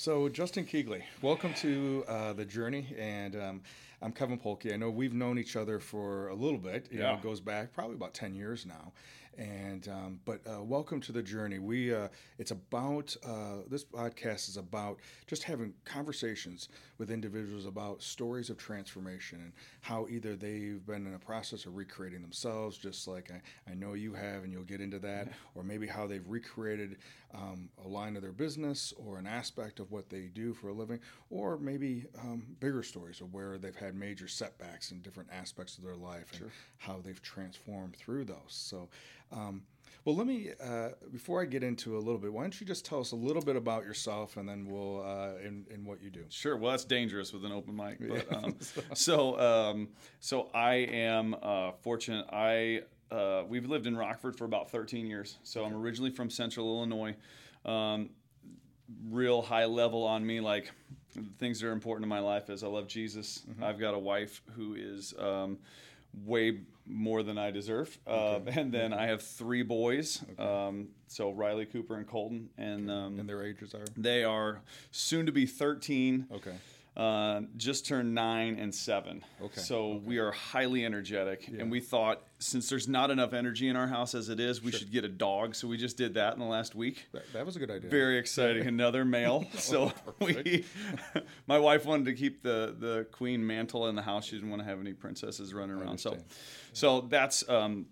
So, Justin Keegley, welcome to uh, the journey, and um, I'm Kevin Polke. I know we've known each other for a little bit. You Yeah. know, it goes back probably about ten years now, and um, but uh, welcome to the journey. We uh, it's about uh, this podcast is about just having conversations with individuals about stories of transformation and how either they've been in a process of recreating themselves, just like I, I know you have, and you'll get into that, or maybe how they've recreated um, a line of their business or an aspect of what they do for a living, or maybe um, bigger stories of where they've had major setbacks in different aspects of their life and how they've transformed through those. So, um, well, let me uh, before I get into a little bit, why don't you just tell us a little bit about yourself, and then we'll uh, what you do. Sure. Well, that's dangerous with an open mic. But, um, so, um, so I am uh, fortunate. I uh, we've lived in Rockford for about 13 years. So I'm originally from Central Illinois. Um, real high level on me, like things that are important in my life is I love Jesus. I've got a wife who is um, way more than I deserve, uh, and then I have three boys. Um, so Riley, Cooper, and Colton, and um, And their ages are they are soon to be 13. okay. Uh, just turned nine and seven. Okay, So we are highly energetic, and we thought since there's not enough energy in our house as it is, we should get a dog. So we just did that in the last week. That, that was a good idea. Very exciting, another male. So we, my wife wanted to keep the the queen mantle in the house. She didn't want to have any princesses running around. So, understand. so that's um,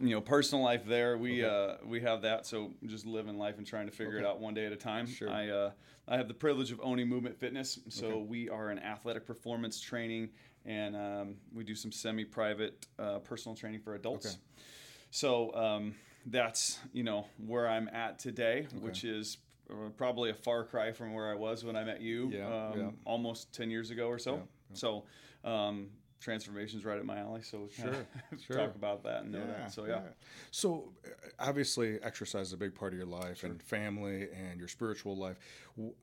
you know personal life there. We uh, we have that. So just living life and trying to figure it out one day at a time. Sure. I uh, I have the privilege of owning Movement Fitness. So we are an athletic performance training, and um, we do some semi-private uh, personal training for adults. Okay. So um, that's you know where I'm at today, which is uh, probably a far cry from where I was when I met you, Yeah, um, yeah. almost ten years ago or so. Yeah, So um, transformation's right at my alley. So Sure, sure. talk about that and know that. So yeah. So uh, obviously, exercise is a big part of your life and family and your spiritual life.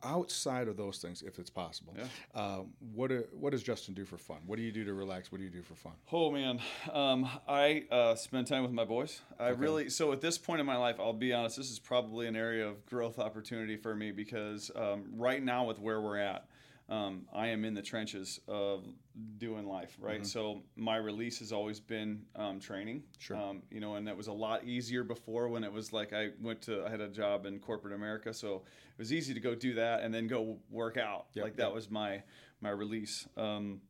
Outside of those things, if it's possible, Yeah. um, what do, what does Justin do for fun? What do you do to relax? What do you do for fun? Oh man, um, I uh, spend time with my boys. I really so at this point in my life, I'll be honest. This is probably an area of growth opportunity for me because um, right now with where we're at, um, I am in the trenches of doing life. Right, so my release has always been um, training. Sure. Um, you know, and that was a lot easier before when it was like I went to I had a job in corporate America, so it was easy to go do that and then go work out. Yep, like that yep. was my my release. Um,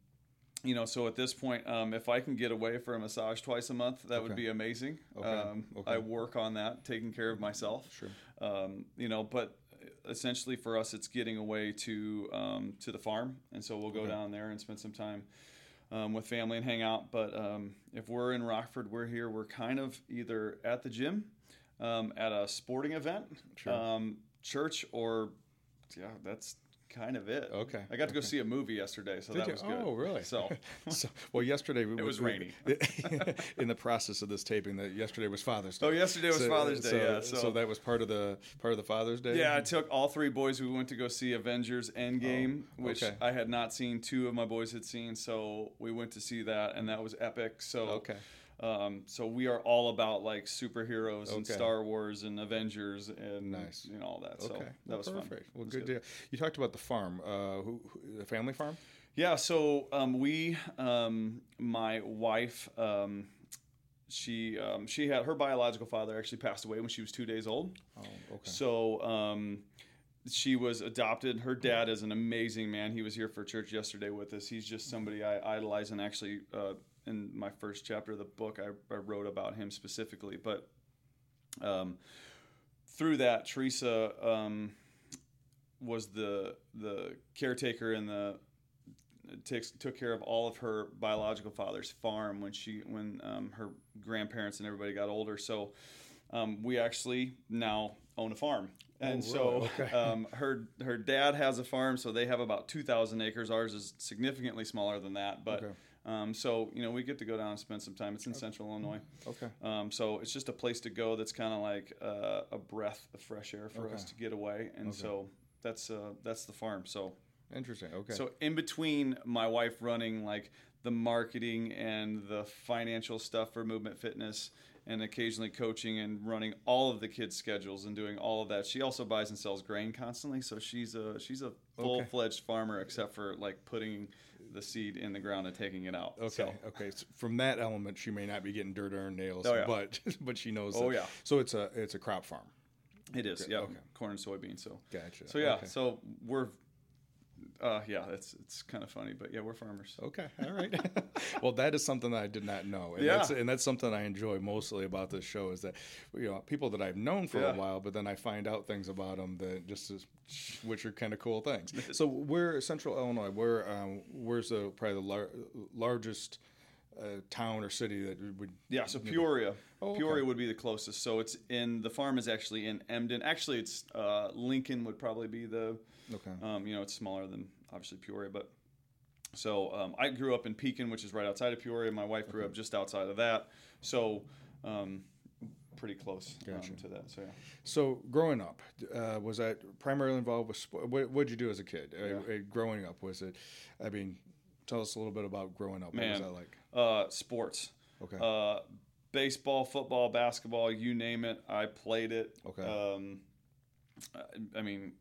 you know, so at this point, um, if I can get away for a massage twice a month, that would be amazing. Okay. Um, Okay. I work on that, taking care of myself. Sure. Um, you know, but essentially for us, it's getting away to um, to the farm, and so we'll go Okay. down there and spend some time um, with family and hang out. But um, if we're in Rockford, we're here. We're kind of either at the gym, um, at a sporting event, Sure. um, church, or yeah, that's kind of it. Okay, I got to go okay. see a movie yesterday, so Did that you? was good. Oh, really? So so, well, yesterday we, It was we- rainy. in the process of this taping, that yesterday was Father's oh, Day. Oh, yesterday was Father's Day, So, yeah, so, so- that was part of the part of the Father's Day. Yeah, I took all three boys. We went to go see Avengers Endgame, oh, which Oh, okay. I had not seen. Two of my boys had seen, so we went to see that, and that was epic. So, Okay. Um, so we are all about like superheroes and Star Wars and Avengers and Nice. you know all that. So Okay. that well, was perfect. fun. Well, was good deal. You talked about the farm. Uh, who, who, the family farm? Yeah, so um, we, um, my wife, um, she um, she had her biological father actually passed away when she was two days old. Oh, okay. So um, she was adopted. Her dad is an amazing man. He was here for church yesterday with us. He's just somebody I idolize, and actually, uh, in my first chapter of the book, I, I wrote about him specifically. But um, through that, Teresa um, was the the caretaker and the takes took care of all of her biological father's farm when she when um, her grandparents and everybody got older. So um, we actually now own a farm, and so Oh, really? Okay. um, her her dad has a farm, so they have about two thousand acres. Ours is significantly smaller than that, but. Okay. Um, so you know we get to go down and spend some time. It's in Central Illinois, Okay. um, so it's just a place to go. That's kind of like uh, a breath of fresh air for us to get away, and so that's uh, that's the farm. So Interesting. Okay. so in between my wife running like the marketing and the financial stuff for Movement Fitness and occasionally coaching and running all of the kids' schedules and doing all of that. She also buys and sells grain constantly, so she's a she's a full fledged farmer, except for like putting the seed in the ground and taking it out. Okay, So, okay. So from that element, she may not be getting dirt on her nails, Oh, yeah. but but she knows. Oh, that- yeah. So it's a it's a crop farm. it is, yeah, okay. corn and soybeans. So, Gotcha. so yeah, Okay. so we're, uh, yeah, it's it's kind of funny, but yeah, we're farmers. Okay, all right. well, that is something that I did not know, and Yeah. that's and that's something I enjoy mostly about this show is that you know people that I've known for Yeah. a while, but then I find out things about them that just is, which are kind of cool things. so we're Central Illinois. Where um, where's the probably the lar- largest uh, town or city that would Yeah, so Peoria. Oh, okay. Peoria would be the closest. So it's in the farm is actually in Emden. Actually, it's uh, Lincoln would probably be the. Okay Um, you know, it's smaller than obviously Peoria, but so um, I grew up in Pekin, which is right outside of Peoria. My wife grew up just outside of that, so um, pretty close um, Gotcha. to that. So yeah. So growing up, uh, was that primarily involved with sport? What did you do as a kid? Uh, Yeah. uh, growing up, was it? I mean, tell us a little bit about growing up. Man. What was that like? Uh, sports. Okay. Uh, baseball, football, basketball, you name it, I played it. Okay. Um, I, I mean,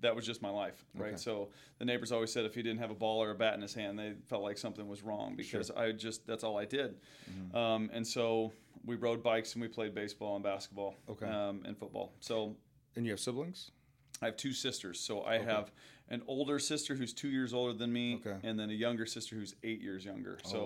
that was just my life, right? Okay. So the neighbors always said if he didn't have a ball or a bat in his hand, they felt like something was wrong because I just that's all I did. Mm-hmm. Um, and so we rode bikes and we played baseball and basketball Okay. um, and football. So and you have siblings? I have two sisters. So I have an older sister who's two years older than me, Okay. and then a younger sister who's eight years younger. Oh, So,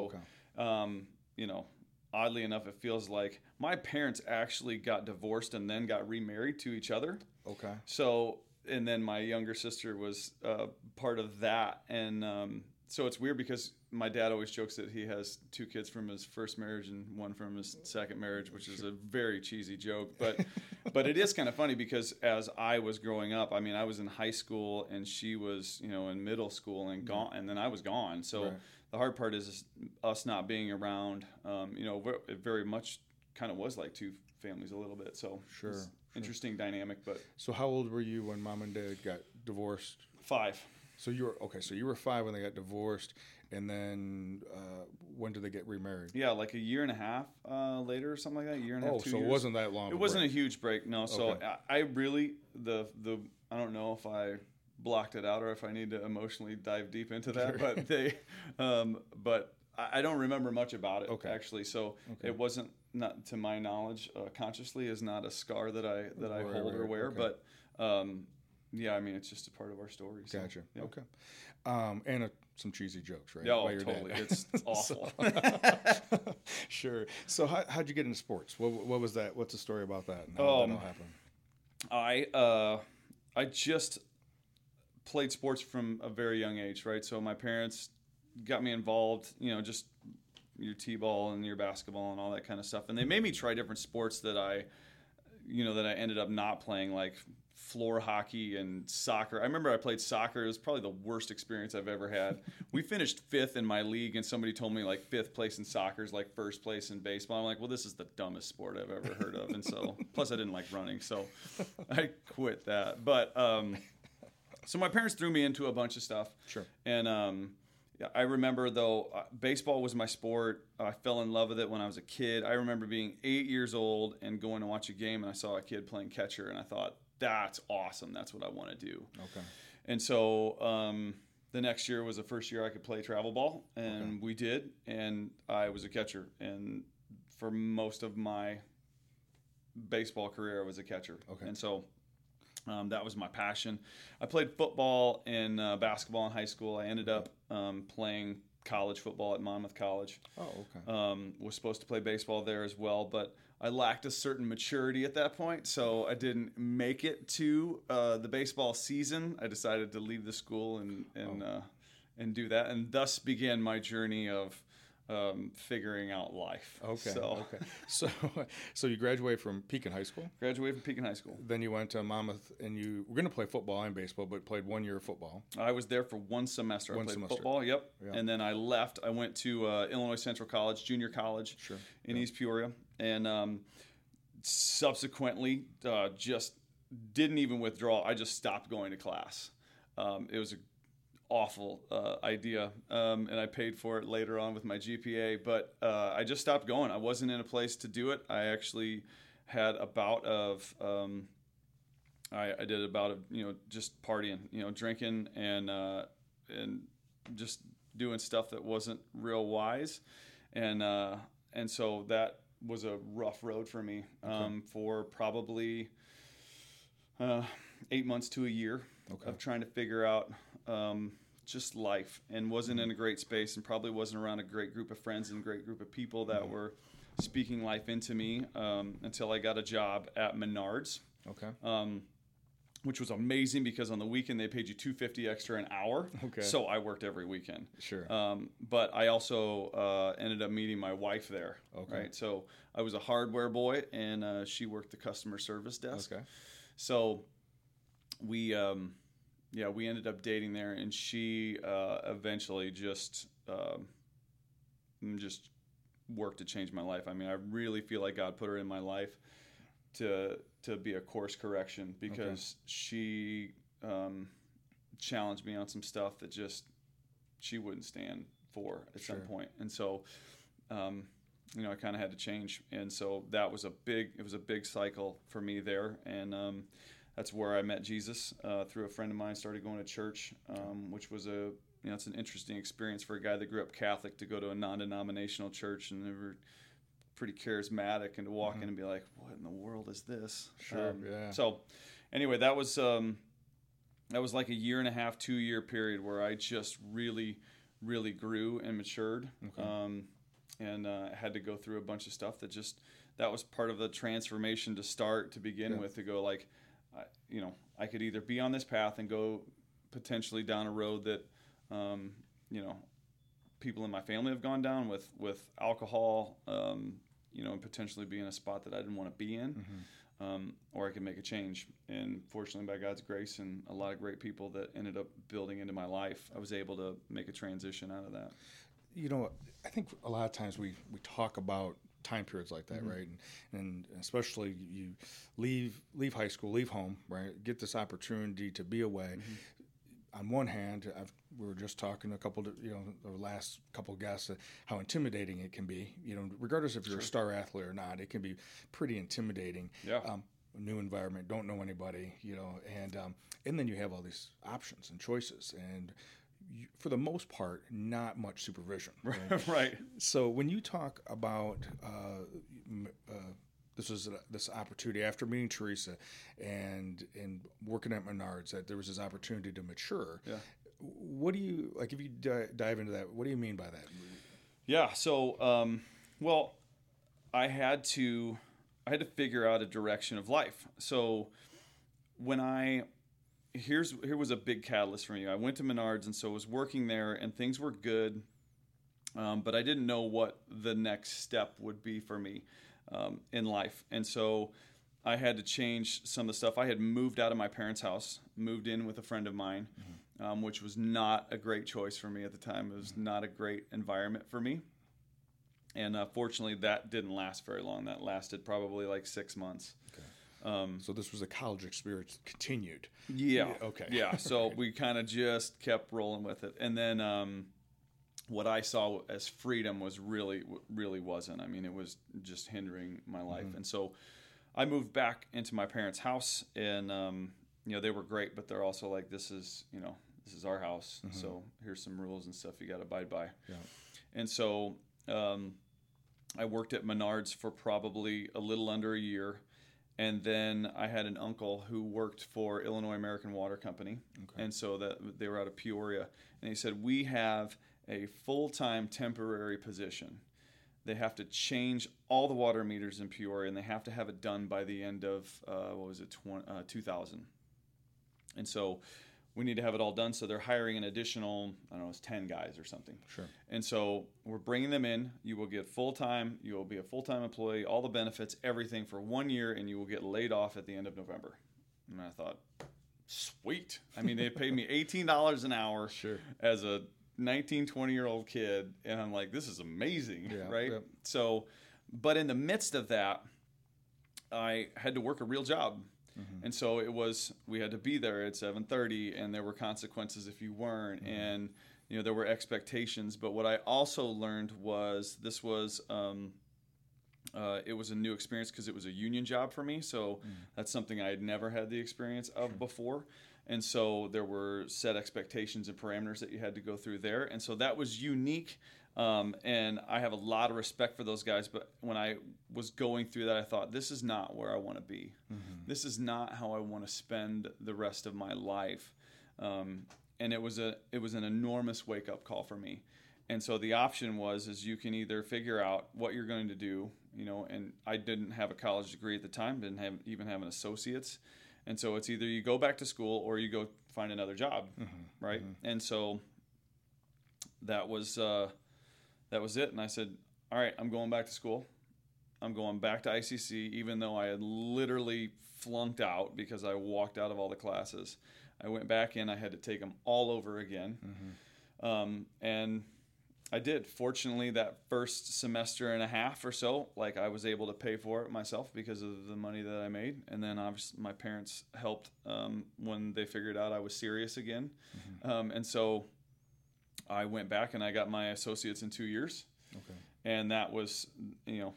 okay. um, you know, oddly enough, it feels like my parents actually got divorced and then got remarried to each other. Okay. So, and then my younger sister was uh, part of that, and um, so it's weird because my dad always jokes that he has two kids from his first marriage and one from his second marriage, which is a very cheesy joke, but but it is kind of funny because as I was growing up, I mean, I was in high school and she was, you know, in middle school and gone, and then I was gone. So Right. the hard part is, is us not being around. Um, you know, it very much kind of was like two families a little bit. So sure. Interesting dynamic, but So how old were you when mom and dad got divorced? five. So you were okay. So you were five when they got divorced, and then uh, when did they get remarried? Yeah, like a year and a half uh, later or something like that. A year and a half. Oh, two so it wasn't that long. It wasn't a huge break, no. So Okay. I, I really the the I don't know if I blocked it out or if I need to emotionally dive deep into that, but they, um, but I, I don't remember much about it Okay. actually. So Okay. it wasn't not to my knowledge uh, consciously is not a scar that I that I Right, hold or wear, okay. but. Um, yeah, I mean it's just a part of our story. So, Gotcha. yeah. Okay. Um, and uh, some cheesy jokes, right? Yeah, oh, your dad. totally. It's awful. sure. So how, how'd you get into sports? What, what was that? What's the story about that? And how did Um, that happen? I uh, I just played sports from a very young age, right? So my parents got me involved, you know, just your t-ball and your basketball and all that kind of stuff, and they made me try different sports that I, you know, that I ended up not playing, like floor hockey and soccer. I remember I played soccer. It was probably the worst experience I've ever had. we finished fifth in my league, and somebody told me like fifth place in soccer is like first place in baseball. I'm like, well, this is the dumbest sport I've ever heard of, and so plus I didn't like running, so I quit that. But um, so my parents threw me into a bunch of stuff. Sure. And um, I remember though, uh, baseball was my sport. I fell in love with it when I was a kid. I remember being eight years old and going to watch a game, and I saw a kid playing catcher, and I thought, that's awesome. That's what I want to do. Okay. And so um, the next year was the first year I could play travel ball, and we did. And I was a catcher, and for most of my baseball career, I was a catcher. Okay. And so um, that was my passion. I played football and uh, basketball in high school. I ended up um, playing college football at Monmouth College. Oh, okay. Um, was supposed to play baseball there as well, but I lacked a certain maturity at that point, so I didn't make it to uh, the baseball season. I decided to leave the school and and Oh. uh, and do that, and thus began my journey of um, figuring out life. Okay. so Okay. So, so you graduated from Pekin High School. graduated from Pekin High School. Then you went to Monmouth, and you were going to play football and baseball, but played one year of football. I was there for one semester. One I played semester. football. Yep. Yeah. And then I left. I went to uh, Illinois Central College, junior college, Sure. in East Peoria, and um, subsequently uh, just didn't even withdraw. I just stopped going to class. Um, it was an awful uh, idea, um, and I paid for it later on with my GPA. But uh, I just stopped going. I wasn't in a place to do it. I actually had a bout of. Um, I, I did a bout of you know just partying, you know, drinking and uh, and just doing stuff that wasn't real wise, and uh, and so that was a rough road for me um, for probably uh, eight months to a year Okay. of trying to figure out um, just life and wasn't in a great space and probably wasn't around a great group of friends and great group of people that were speaking life into me um, until I got a job at Menards Okay. um, which was amazing because on the weekend they paid you 250 extra an hour Okay. so i worked every weekend Sure. um, but i also uh, ended up meeting my wife there Okay. right so i was a hardware boy and uh, she worked the customer service desk okay. so we um, yeah we ended up dating there and she uh, eventually just um, just worked to change my life. I mean i really feel like god put her in my life to to be a course correction because she um, challenged me on some stuff that just she wouldn't stand for at some point. And so um, you know i kind of had to change. And so that was a big it was a big cycle for me there. And um, that's where i met jesus uh, through a friend of mine started going to church um, which was a you know it's an interesting experience for a guy that grew up catholic to go to a non-denominational church and they were pretty charismatic and to walk in and be like what in the world is this Mm-hmm. Um, Sure, yeah. so anyway that was um, that was like a year and a half two year period where i just really really grew and matured um, and uh, had to go through a bunch of stuff that just that was part of the transformation to start to begin Yeah. with to go like I, you know i could either be on this path and go potentially down a road that um, you know people in my family have gone down with with alcohol um, you know and potentially be in a spot that i didn't want to be in um, or I could make a change. And fortunately, by God's grace and a lot of great people that ended up building into my life, I was able to make a transition out of that. you know, I think a lot of times we, we talk about time periods like Mm-hmm. that, right? And, and especially you leave leave high school, leave home, right? Get this opportunity to be away. Mm-hmm. On one hand, I've, we were just talking a couple, you know, the last couple of guests, uh, how intimidating it can be. You know, regardless if you're a star athlete or not, it can be pretty intimidating. Yeah. Um, new environment, don't know anybody, you know, and um, and then you have all these options and choices, and for the most part, not much supervision. right? right. So when you talk about uh, uh, this was this opportunity after meeting Teresa and and working at Menards that there was this opportunity to mature. Yeah. What do you like? If you di- dive into that, what do you mean by that? Yeah. So, um, well, I had to, I had to figure out a direction of life. So, when I, here's here was a big catalyst for me. I went to Menards, and so I was working there, and things were good, um, but I didn't know what the next step would be for me um, in life, and so. I had to change some of the stuff. I had moved out of my parents' house, moved in with a friend of mine, um, which was not a great choice for me at the time. It was not a great environment for me. And uh, fortunately, that didn't last very long. That lasted probably like six months. Um, So this was a college experience continued. yeah. Yeah, okay. Yeah. So we kind of just kept rolling with it, and then um, what I saw as freedom was really, really wasn't. I mean, it was just hindering my life, and so I moved back into my parents' house, and um, you know they were great, but they're also like, this is you know this is our house, so here's some rules and stuff you got to abide by. Yeah. And so um, I worked at Menards for probably a little under a year. And then I had an uncle who worked for Illinois American Water Company. And so that they were out of Peoria. And he said, We have a full time temporary position. They have to change all the water meters in Peoria and they have to have it done by the end of, uh, what was it, 20, uh, 2000. And so we need to have it all done. So they're hiring an additional, I don't know, it's 10 guys or something. Sure. And so we're bringing them in. You will get full time. You will be a full time employee, all the benefits, everything for one year, and you will get laid off at the end of November. And I thought, sweet. I mean, they paid me $18 an hour Sure. as a 19, 20 year old kid. And I'm like, this is amazing. Yeah, right. yep. So, but in the midst of that, I had to work a real job. And so it was we had to be there at 7:30, and there were consequences if you weren't, and you know there were expectations. But what I also learned was this was. Um, uh, it was a new experience because it was a union job for me. So that's something I had never had the experience of before. And so there were set expectations and parameters that you had to go through there. And so that was unique. Um, and I have a lot of respect for those guys. But when I was going through that, I thought, this is not where I want to be. This is not how I want to spend the rest of my life. Um, and it was a it was an enormous wake up call for me. And so the option was is you can either figure out what you're going to do, you know, and I didn't have a college degree at the time, didn't have even have an associate's. And so it's either you go back to school or you go find another job, right? And so that was uh, that was it. And I said, all right, I'm going back to school. I'm going back to ICC, even though I had literally flunked out because I walked out of all the classes. I went back in. I had to take them all over again, um, and I did. Fortunately, that first semester and a half or so, like I was able to pay for it myself because of the money that I made. And then obviously my parents helped um, when they figured out I was serious again. Um, and so I went back and I got my associates in two years. Okay. And that was, you know,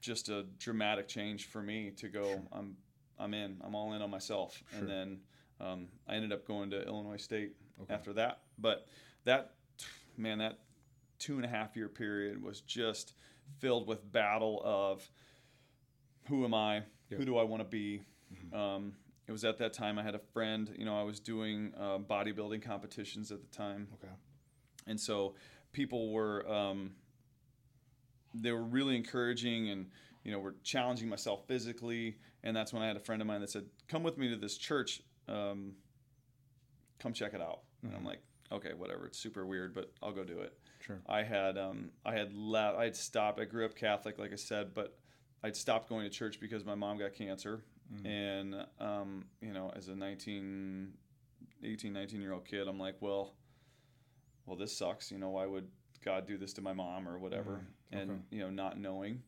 just a dramatic change for me to go. I'm, I'm in. I'm all in on myself. Sure. And then um, I ended up going to Illinois State Okay. after that. But that, man, that two and a half year period was just filled with battle of who am I? Yep. Who do I want to be? Um, it was at that time I had a friend. You know, I was doing uh, bodybuilding competitions at the time, Okay. And so people were um, they were really encouraging and you know were challenging myself physically. And that's when I had a friend of mine that said, "Come with me to this church. Um, come check it out." And I'm like, "Okay, whatever. It's super weird, but I'll go do it." Sure. I had um, I had left. I had stopped. I grew up Catholic, like I said, but I'd stopped going to church because my mom got cancer, and um, you know, as a 19, 18, 19 year old kid, I'm like, well, well, this sucks. You know, why would God do this to my mom or whatever? Mm, And okay. you know, not knowing,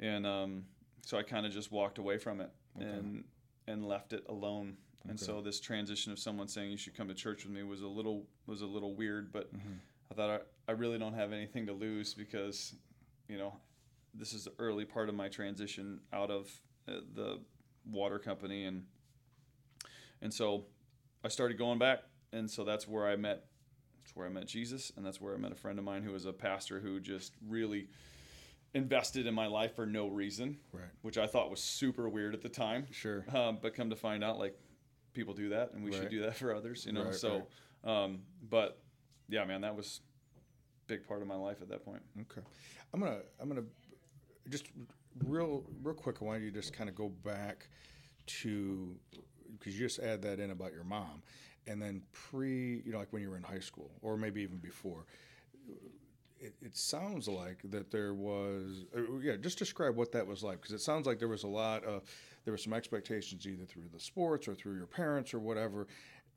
and um, so I kind of just walked away from it Okay. and and left it alone. And so this transition of someone saying you should come to church with me was a little was a little weird, but Mhm. I thought I, I really don't have anything to lose because, you know, this is the early part of my transition out of uh, the water company and and so I started going back and so that's where I met that's where I met Jesus and that's where I met a friend of mine who was a pastor who just really invested in my life for no reason, Right. which I thought was super weird at the time. Sure. Um, but come to find out, like people do that, and we should do that for others, you know. Right, so, um, but yeah, man, that was a big part of my life at that point. Okay. I'm gonna I'm gonna just real real quick. I want you to just kind of go back to because you just add that in about your mom, and then pre you know like when you were in high school or maybe even before. It, it sounds like that there was uh, yeah just describe what that was like because it sounds like there was a lot of there were some expectations either through the sports or through your parents or whatever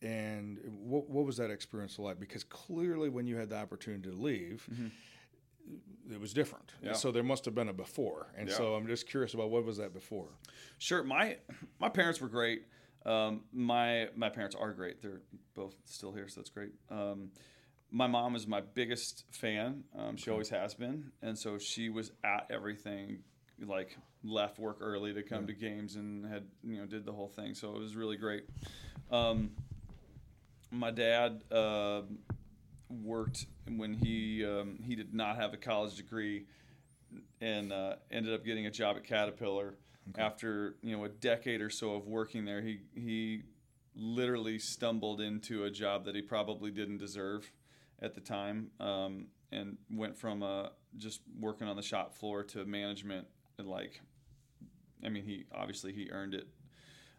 and what, what was that experience like because clearly when you had the opportunity to leave it was different. Yeah. So there must have been a before. And Yeah. so I'm just curious about what was that before? Sure, my my parents were great. Um, my my parents are great. They're both still here, so that's great. Um, my mom is my biggest fan. Um, She always has been, and so she was at everything. Like left work early to come to games and had you know did the whole thing. So it was really great. Um, my dad uh, worked when he um, he did not have a college degree and uh, ended up getting a job at Caterpillar after you know a decade or so of working there. He he literally stumbled into a job that he probably didn't deserve at the time, um, and went from uh, just working on the shop floor to management. And like, I mean, he obviously he earned it.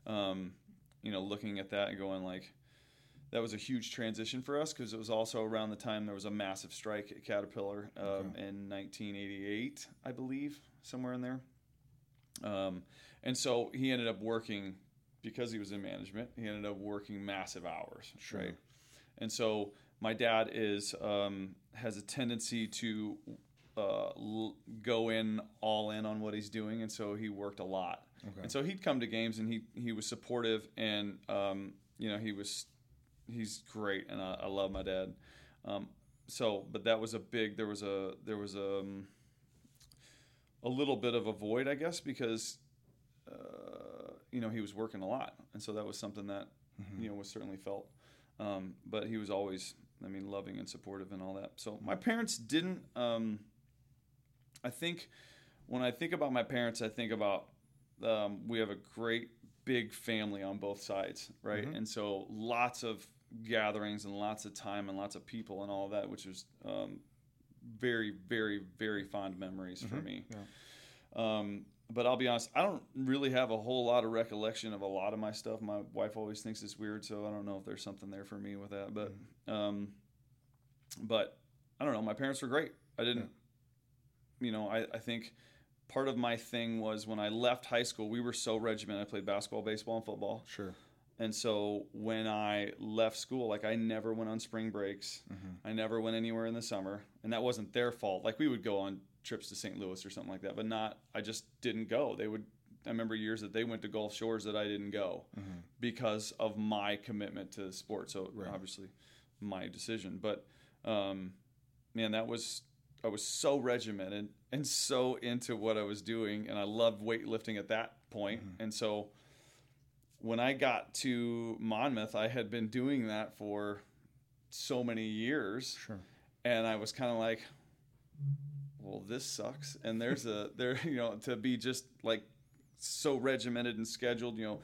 Um, you know, looking at that and going like, that was a huge transition for us because it was also around the time there was a massive strike at Caterpillar um, in 1988, I believe, somewhere in there. Um, and so he ended up working because he was in management. He ended up working massive hours, Sure. right? And so my dad is um, has a tendency to uh, l- go in all in on what he's doing, and so he worked a lot. Okay. and so he'd come to games and he he was supportive and um, you know he was he's great and I, I love my dad. Um, so, but that was a big. There was a there was a um, a little bit of a void, I guess, because uh, you know he was working a lot, and so that was something that Mm-hmm. you know was certainly felt. Um, but he was always, I mean, loving and supportive and all that. So my parents didn't. Um, I think when I think about my parents, I think about um, we have a great big family on both sides, right? Mhm. And so lots of gatherings and lots of time and lots of people and all of that, which was um, very, very, very fond memories for Mhm. me. Yeah. Um, but I'll be honest, I don't really have a whole lot of recollection of a lot of my stuff. My wife always thinks it's weird, so I don't know if there's something there for me with that. But, um, but I don't know. My parents were great. I didn't, you know, I, I think part of my thing was when I left high school, we were so regimented. I played basketball, baseball, and football. Sure. And so when I left school, like I never went on spring breaks. Mm-hmm. I never went anywhere in the summer, and that wasn't their fault. Like we would go on trips to St. Louis or something like that, but not. I just didn't go. They would. I remember years that they went to Gulf Shores that I didn't go Mm-hmm. because of my commitment to sport. So Right. obviously, my decision. But um, man, that was I was so regimented and so into what I was doing, and I loved weightlifting at that point. Mm-hmm. And so when I got to Monmouth, I had been doing that for so many years Sure. and I was kind of like, well, this sucks. And there's a there, you know, to be just like so regimented and scheduled, you know,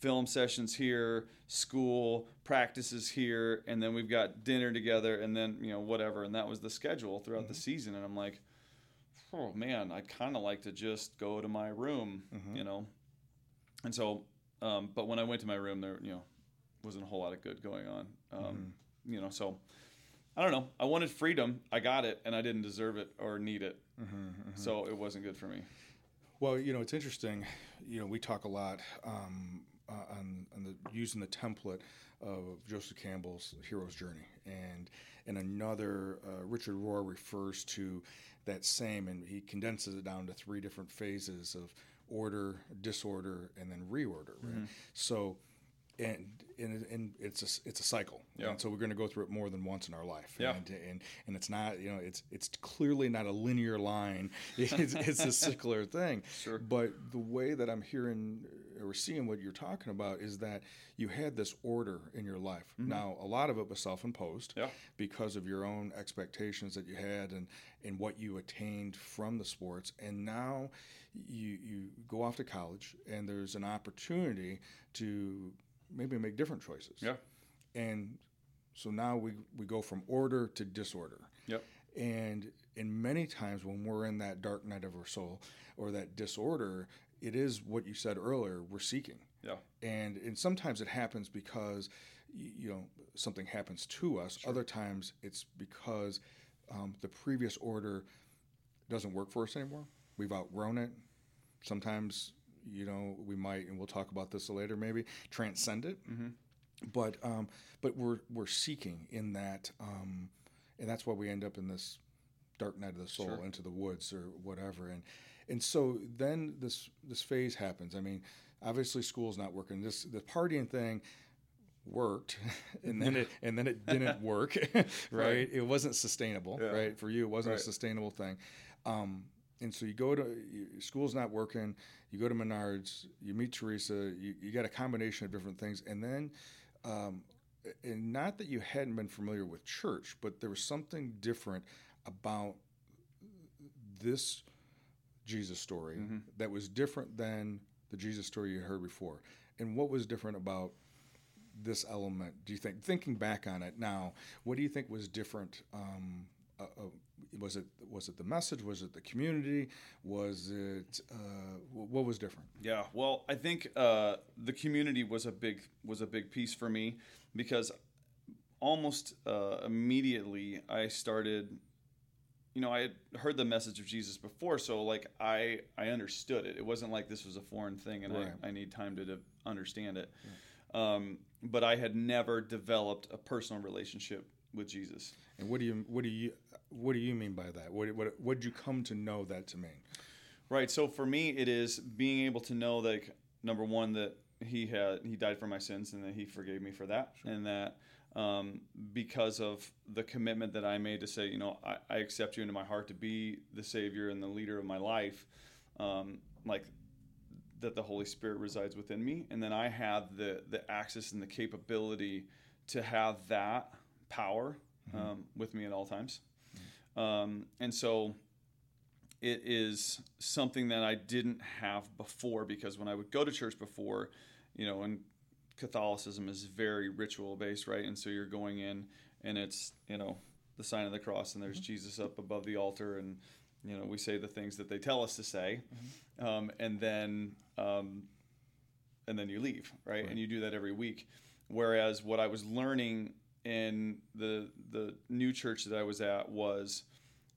film sessions here, school practices here, and then we've got dinner together, and then you know whatever, and that was the schedule throughout the season. And I'm like, oh man, I'd kind of like to just go to my room, Mhm. you know. And so, um, but when I went to my room, there, you know, wasn't a whole lot of good going on. Um, You know, so I don't know. I wanted freedom. I got it, and I didn't deserve it or need it. Mm-hmm. So it wasn't good for me. Well, you know, it's interesting. You know, we talk a lot um, uh, on, on the using the template of Joseph Campbell's hero's journey, and and another uh, Richard Rohr refers to that same, and he condenses it down to three different phases of order, disorder, and then reorder. Right. Mm-hmm. So. And, and and it's a it's a cycle, Yeah. and so we're going to go through it more than once in our life. Yeah. And, and and it's not you know it's it's clearly not a linear line. It's, it's a circular thing. Sure. But the way that I'm hearing or seeing what you're talking about is that you had this order in your life. Mm-hmm. Now, a lot of it was self-imposed Yeah. because of your own expectations that you had and and what you attained from the sports. And now you you go off to college and there's an opportunity to maybe make different choices. Yeah. And so now we we go from order to disorder. Yep. And in many times when we're in that dark night of our soul or that disorder, it is what you said earlier, we're seeking. Yeah. And and sometimes it happens because you know something happens to us. Other times it's because um, the previous order doesn't work for us anymore. We've outgrown it. Sometimes you know we might, and we'll talk about this later, maybe transcend it. Mm-hmm. But um, but we're we're seeking in that, um, and that's why we end up in this dark night of the soul, Sure. into the woods or whatever. And and so then this this phase happens. I mean, obviously school's not working. This the partying thing worked and then it and then it didn't work right? Right. it wasn't sustainable Yeah. right for you it wasn't Right. a sustainable thing um, and so you go to school's not working you go to menards you meet teresa you, you got a combination of different things and then um, and not that you hadn't been familiar with church but there was something different about this jesus story Mhm. that was different than the jesus story you heard before and what was different about this element do you think thinking back on it now what do you think was different um, uh, was it was it the message was it the community was it uh, what was different Yeah, well, I think uh, the community was a big was a big piece for me because almost uh, immediately I started. You know, I had heard the message of Jesus before, so like I I understood it. It wasn't like this was a foreign thing, and Right. I, I need time to, to understand it. Um, but I had never developed a personal relationship with Jesus. and what do you what do you what do you mean by that what what what did you come to know that to mean Right. So for me, it is being able to know that number one that he had he died for my sins and that he forgave me for that, sure. and that um, because of the commitment that I made to say, you know, I, I, accept you into my heart to be the Savior and the leader of my life, um, like that the Holy Spirit resides within me, and then I have the the access and the capability to have that power mm-hmm. um, with me at all times, mm-hmm. Um, and so it is something that I didn't have before because when I would go to church before, you know, and Catholicism is very ritual based, right? And so you're going in and it's, you know, the sign of the cross and there's mm-hmm. Jesus up above the altar and, you know, we say the things that they tell us to say. Mm-hmm. Um, and then, um, and then you leave, right? right? And you do that every week. Whereas what I was learning in the the new church that I was at was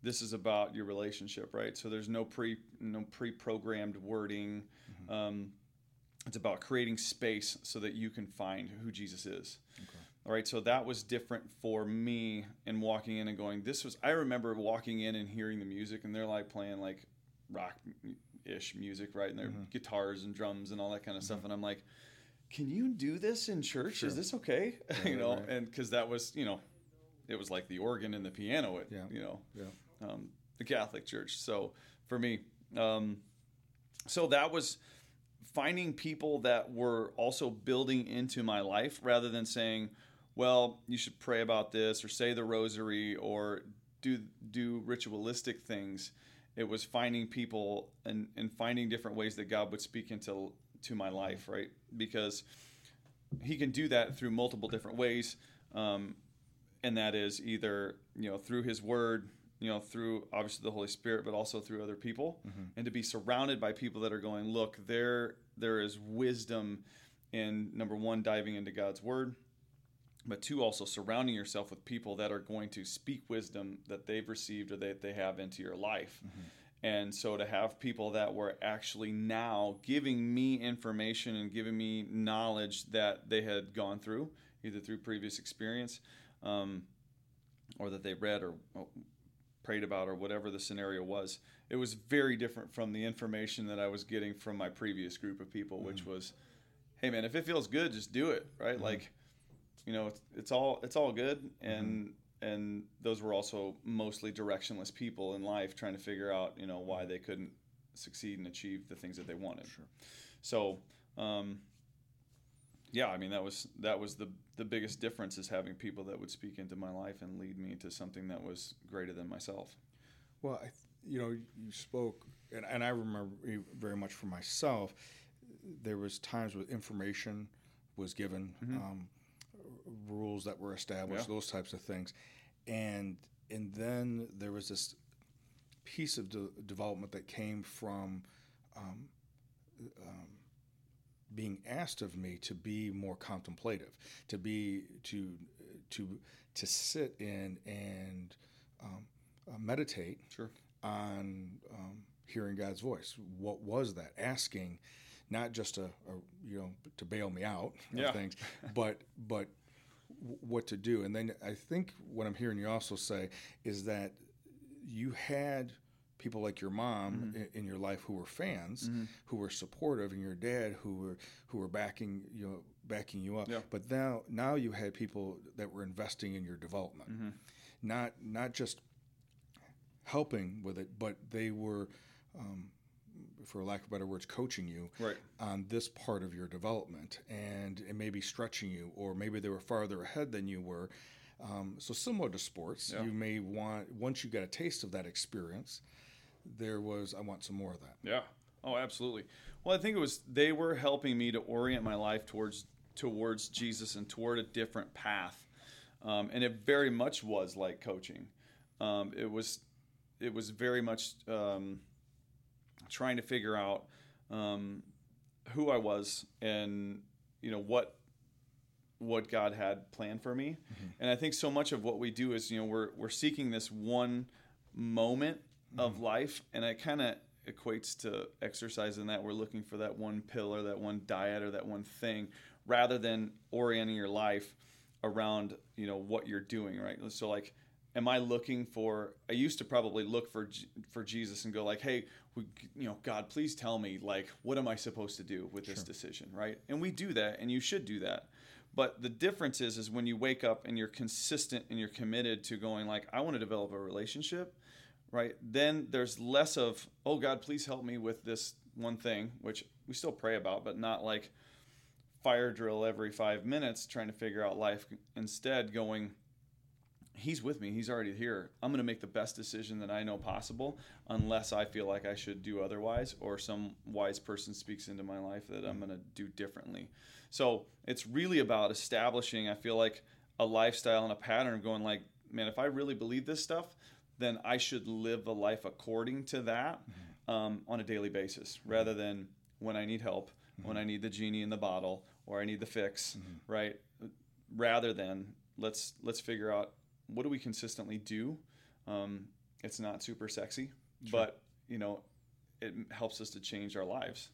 this is about your relationship, right? So there's no pre no pre-programmed wording. Mm-hmm. Um, it's about creating space so that you can find who Jesus is. Okay. All right, so that was different for me in walking in and going. This was I remember walking in and hearing the music, and they're like playing like rock ish music, right? And their mm-hmm. guitars and drums and all that kind of mm-hmm. stuff, and I'm like, can you do this in church? Sure. Is this okay? Yeah, you know, right. and because that was you know, it was like the organ and the piano at yeah. you know, yeah. um, the Catholic Church. So for me, um, so that was finding people that were also building into my life rather than saying, well, you should pray about this or say the rosary or do do ritualistic things. It was finding people and, and finding different ways that God would speak into to my life, right? Because he can do that through multiple different ways. Um, and that is either, you know, through his word, you know, through obviously the Holy Spirit, but also through other people, mm-hmm. and to be surrounded by people that are going, look, there there is wisdom in number one, diving into God's Word, but two, also surrounding yourself with people that are going to speak wisdom that they've received or that they have into your life. Mm-hmm. And so to have people that were actually now giving me information and giving me knowledge that they had gone through, either through previous experience um, or that they read or prayed about or whatever the scenario was, it was very different from the information that I was getting from my previous group of people, which mm-hmm. was, hey man, if it feels good, just do it, right? Mm-hmm. Like, you know, it's, it's, all it's all good, mm-hmm. and mm-hmm. And those were also mostly directionless people in life trying to figure out, you know, why they couldn't succeed and achieve the things that they wanted. Sure. So, um, yeah, I mean that was that was the the biggest difference is having people that would speak into my life and lead me to something that was greater than myself. Well, I, you know, you spoke, and, and I remember very much for myself. There was times where information was given, mm-hmm. um, rules that were established, yeah. those types of things, and and then there was this piece of de- development that came from um, um, being asked of me to be more contemplative, to be to to to sit in and um, uh, meditate sure. on um, hearing God's voice. What was that? Asking, not just a, a you know to bail me out of yeah. things, but but what to do. And then I think what I'm hearing you also say is that you had people like your mom mm-hmm. in, in, your life who were fans, mm-hmm. who were supportive, and your dad who were who were backing you know backing you up. Yeah. But now now you had people that were investing in your development, mm-hmm. not not just helping with it, but they were. Um, for lack of better words, coaching you right. on this part of your development, and it may be stretching you, or maybe they were farther ahead than you were. Um, so similar to sports, yeah. you may want once you get a taste of that experience, there was I want some more of that. Yeah. Oh, absolutely. Well, I think it was they were helping me to orient my life towards towards Jesus and toward a different path, um, and it very much was like coaching. Um, it was it was very much um, trying to figure out um, who I was and you know what what God had planned for me. Mm-hmm. And I think so much of what we do is you know we're we're seeking this one moment of mm-hmm. life, and it kind of equates to exercise in that we're looking for that one pillar, that one diet, or that one thing, rather than orienting your life around you know what you're doing, right? So like am I looking for? I used to probably look for for Jesus and go like, hey, we, you know, God, please tell me like, what am I supposed to do with this sure. decision, right? And we do that, and you should do that. But the difference is, is when you wake up and you're consistent and you're committed to going like, I want to develop a relationship, right? Then there's less of, oh God, please help me with this one thing, which we still pray about, but not like fire drill every five minutes trying to figure out life. Instead, going, He's with me. He's already here. I'm going to make the best decision that I know possible, unless I feel like I should do otherwise, or some wise person speaks into my life that I'm going to do differently. So it's really about establishing, I feel like, a lifestyle and a pattern of going, like, man, if I really believe this stuff, then I should live a life according to that mm-hmm. um, on a daily basis rather than when I need help, mm-hmm. when I need the genie in the bottle, or I need the fix, mm-hmm. right? Rather than let's let's figure out what do we consistently do. Um, it's not super sexy, sure. but you know, it helps us to change our lives.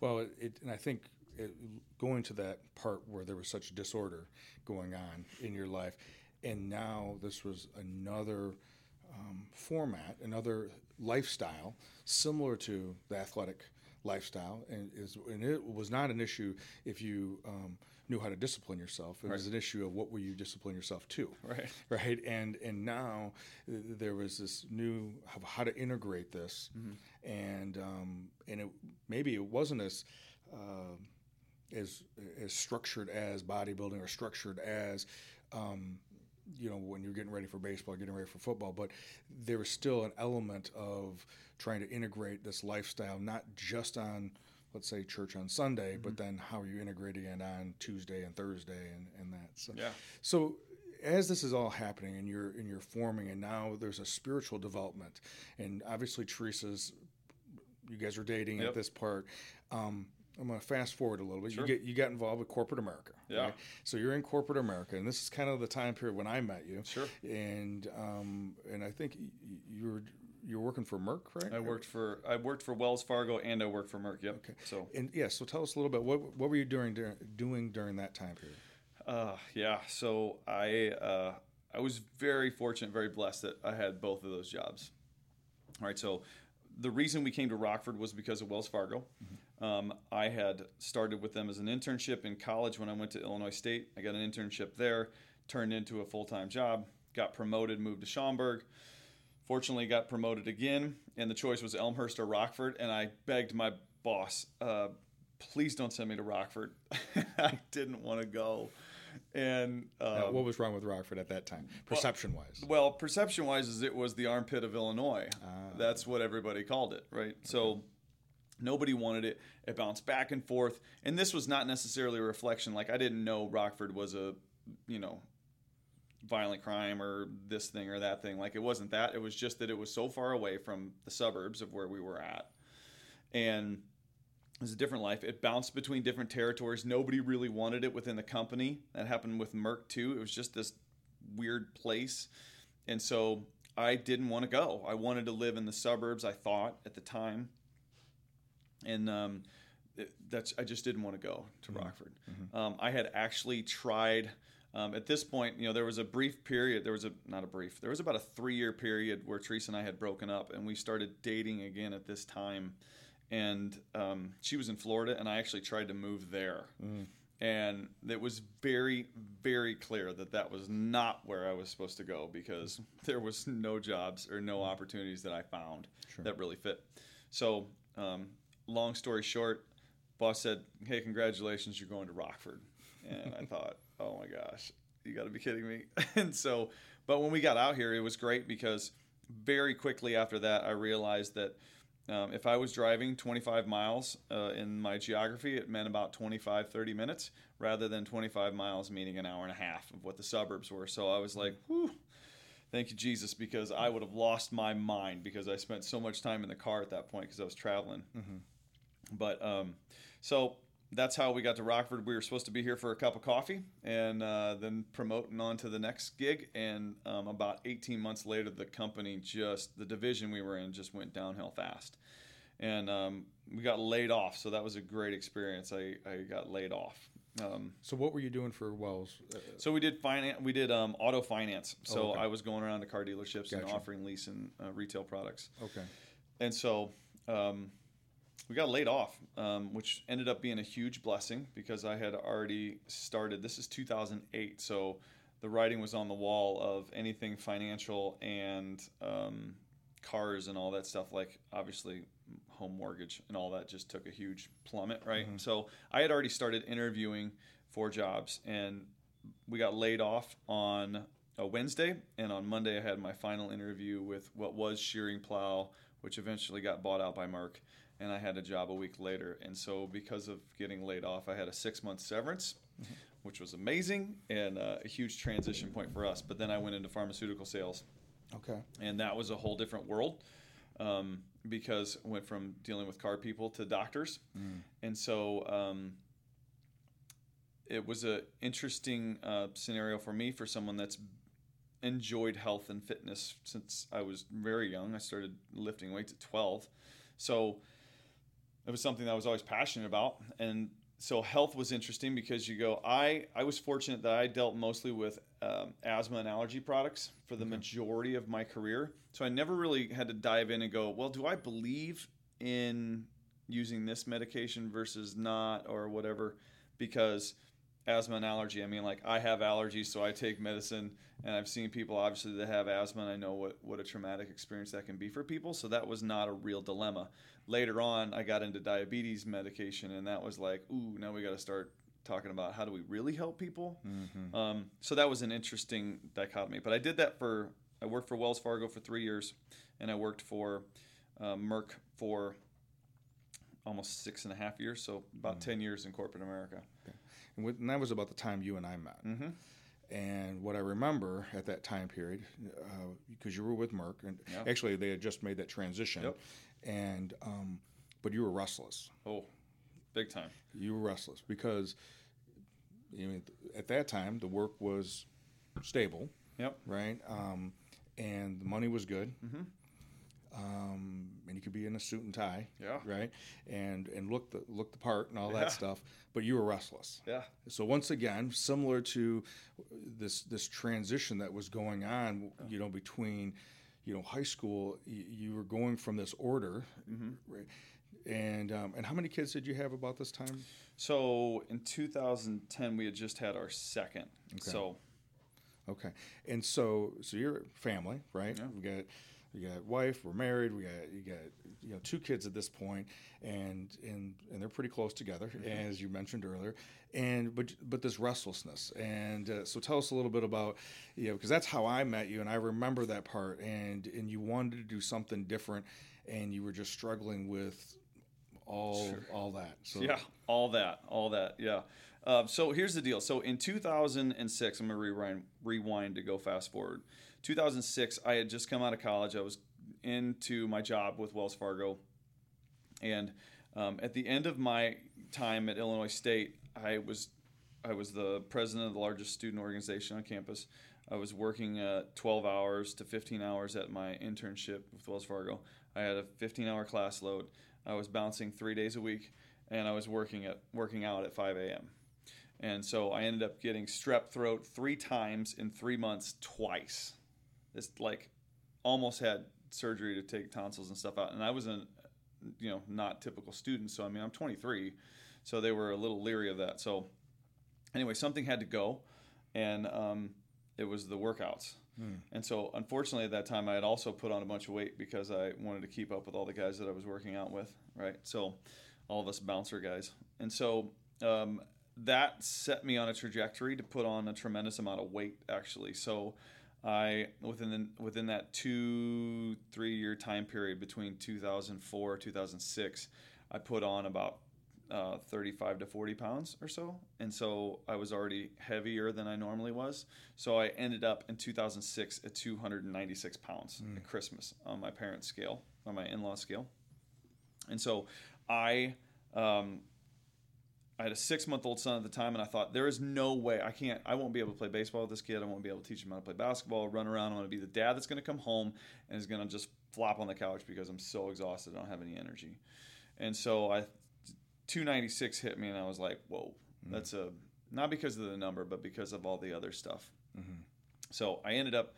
Well, it, it and I think it, going to that part where there was such disorder going on in your life, and now this was another um, format, another lifestyle similar to the athletic lifestyle, and is and it was not an issue if you um, knew how to discipline yourself. It right. was an issue of what will you discipline yourself to, right? Right, and and now there was this new how to integrate this, mm-hmm. and um, and it maybe it wasn't as uh, as as structured as bodybuilding or structured as um, you know when you're getting ready for baseball, getting ready for football, but there was still an element of trying to integrate this lifestyle, not just on let's say church on Sunday, mm-hmm. but then how are you integrating it on Tuesday and Thursday and, and that. So, yeah. So as this is all happening and you're and you're forming and now there's a spiritual development and obviously Teresa's you guys are dating yep. at this part. Um, I'm going to fast forward a little bit. Sure. You get you got involved with corporate America. Yeah. Right? So you're in corporate America, and this is kind of the time period when I met you. Sure. And um, and I think you were you're working for Merck, right? I worked for I worked for Wells Fargo and I worked for Merck. Yep. Okay. So and yeah, so tell us a little bit what what were you doing during, doing during that time period? Uh, yeah. So I uh, I was very fortunate, very blessed that I had both of those jobs. All right. So the reason we came to Rockford was because of Wells Fargo. Mm-hmm. Um, I had started with them as an internship in college when I went to Illinois State. I got an internship there, turned into a full time job, got promoted, moved to Schaumburg Fortunately, got promoted again, and the choice was Elmhurst or Rockford. And I begged my boss, uh, "Please don't send me to Rockford." I didn't want to go. And um, what was wrong with Rockford at that time, perception wise? Well, well perception wise, is it was the armpit of Illinois. Ah. That's what everybody called it, right? Okay. So nobody wanted it. It bounced back and forth, and this was not necessarily a reflection. Like I didn't know Rockford was a, you know, violent crime or this thing or that thing. Like it wasn't that. It was just that it was so far away from the suburbs of where we were at. And it was a different life. It bounced between different territories. Nobody really wanted it within the company. That happened with Merck too. It was just this weird place. And so I didn't want to go. I wanted to live in the suburbs, I thought at the time. And um, it, that's I just didn't want to go to mm-hmm. Rockford. Mm-hmm. Um, I had actually tried um, at this point, you know, there was a brief period. There was a not a brief. There was about a three-year period where Teresa and I had broken up, and we started dating again at this time. And um, she was in Florida, and I actually tried to move there. Mm. And it was very, very clear that that was not where I was supposed to go because there was no jobs or no opportunities that I found sure. that really fit. So, um, long story short, boss said, "Hey, congratulations, you're going to Rockford." And I thought, oh my gosh, you got to be kidding me. and so, but when we got out here, it was great because very quickly after that, I realized that um, if I was driving 25 miles uh, in my geography, it meant about 25, 30 minutes rather than 25 miles, meaning an hour and a half of what the suburbs were. So I was like, whew, thank you, Jesus, because I would have lost my mind because I spent so much time in the car at that point because I was traveling. Mm-hmm. But um, so that's how we got to Rockford. We were supposed to be here for a cup of coffee and uh, then promoting on to the next gig. And um, about 18 months later, the company just, the division we were in just went downhill fast. And um, we got laid off. So that was a great experience. I, I got laid off. Um, So what were you doing for Wells? Uh, so we did finance. We did um, auto finance. So Oh, okay. I was going around to car dealerships and offering lease and uh, retail products. okay. And so um, we got laid off, um, which ended up being a huge blessing because I had already started. This is 2008, so the writing was on the wall of anything financial and um, cars and all that stuff. Like obviously, home mortgage and all that just took a huge plummet, right? So I had already started interviewing for jobs, and we got laid off on a Wednesday, and on Monday I had my final interview with what was Schering-Plough, which eventually got bought out by Merck, and I had a job a week later. And so because of getting laid off, I had a six month severance, which was amazing and uh, a huge transition point for us. But then I went into pharmaceutical sales, Okay. and that was a whole different world um, because I went from dealing with car people to doctors, and so um, it was a interesting uh, scenario for me for someone that's enjoyed health and fitness since I was very young. I started lifting weights at 12, so it was something that I was always passionate about, and so health was interesting because you go. I I was fortunate that I dealt mostly with um, asthma and allergy products for the majority of my career, so I never really had to dive in and go, well, do I believe in using this medication versus not or whatever, because asthma and allergy. I mean, like I have allergies, so I take medicine, and I've seen people obviously that have asthma, and I know what what a traumatic experience that can be for people. So that was not a real dilemma. Later on, I got into diabetes medication, and that was like, ooh, now we got to start talking about how do we really help people. Um, so that was an interesting dichotomy. But I did that for I worked for Wells Fargo for three years, and I worked for uh, Merck for almost six and a half years, so about ten years in corporate America. And, with, and that was about the time you and I met. Mm-hmm. And what I remember at that time period, because you were with Merck, and Yeah. actually they had just made that transition, Yep. And um, but you were restless. Oh, big time. You were restless because you know, at that time the work was stable, Yep. right? Um, and the money was good. Mm-hmm. Um, and you could be in a suit and tie, Yeah. right? And and look the look the part and all Yeah. that stuff. But you were restless. Yeah. So once again, similar to this this transition that was going on, you know, between you know high school, you, you were going from this order, right? And um, and how many kids did you have about this time? So in 2010, we had just had our second. So Okay, and so so you're family, right? Yeah. We got you got wife, we're married, we got you got you know two kids at this point, and and and they're pretty close together, as you mentioned earlier, and but but this restlessness, and uh, so tell us a little bit about you know because that's how I met you, and I remember that part, and and you wanted to do something different, and you were just struggling with all all that. So yeah, all that, all that. Yeah. Uh, so here's the deal. So in 2006, I'm gonna rewind, rewind to go fast forward. 2006, I had just come out of college. I was into my job with Wells Fargo, and um, at the end of my time at Illinois State, I was I was the president of the largest student organization on campus. I was working uh, 12 hours to 15 hours at my internship with Wells Fargo. I had a 15 hour class load. I was bouncing three days a week, and I was working at working out at 5 a.m. And so I ended up getting strep throat three times in three months, twice. This like almost had surgery to take tonsils and stuff out, and I was a you know not typical student. So I mean I'm 23, so they were a little leery of that. So anyway, something had to go, and um, it was the workouts. And so, unfortunately, at that time, I had also put on a bunch of weight because I wanted to keep up with all the guys that I was working out with, right? So, all of us bouncer guys. And so, um, that set me on a trajectory to put on a tremendous amount of weight, actually. So, I within the, within that two three year time period between 2004 2006, I put on about uh, 35 to 40 pounds or so. And so I was already heavier than I normally was. So I ended up in 2006 at 296 pounds at Christmas on my parents' scale, on my in law scale. And so I. Um, I had a six month old son at the time, and I thought there is no way I can't. I won't be able to play baseball with this kid. I won't be able to teach him how to play basketball, run around. I'm going to be the dad that's going to come home and is going to just flop on the couch because I'm so exhausted. I don't have any energy. And so I 296 hit me and I was like, whoa, That's a not because of the number, but because of all the other stuff. Mm-hmm. So I ended up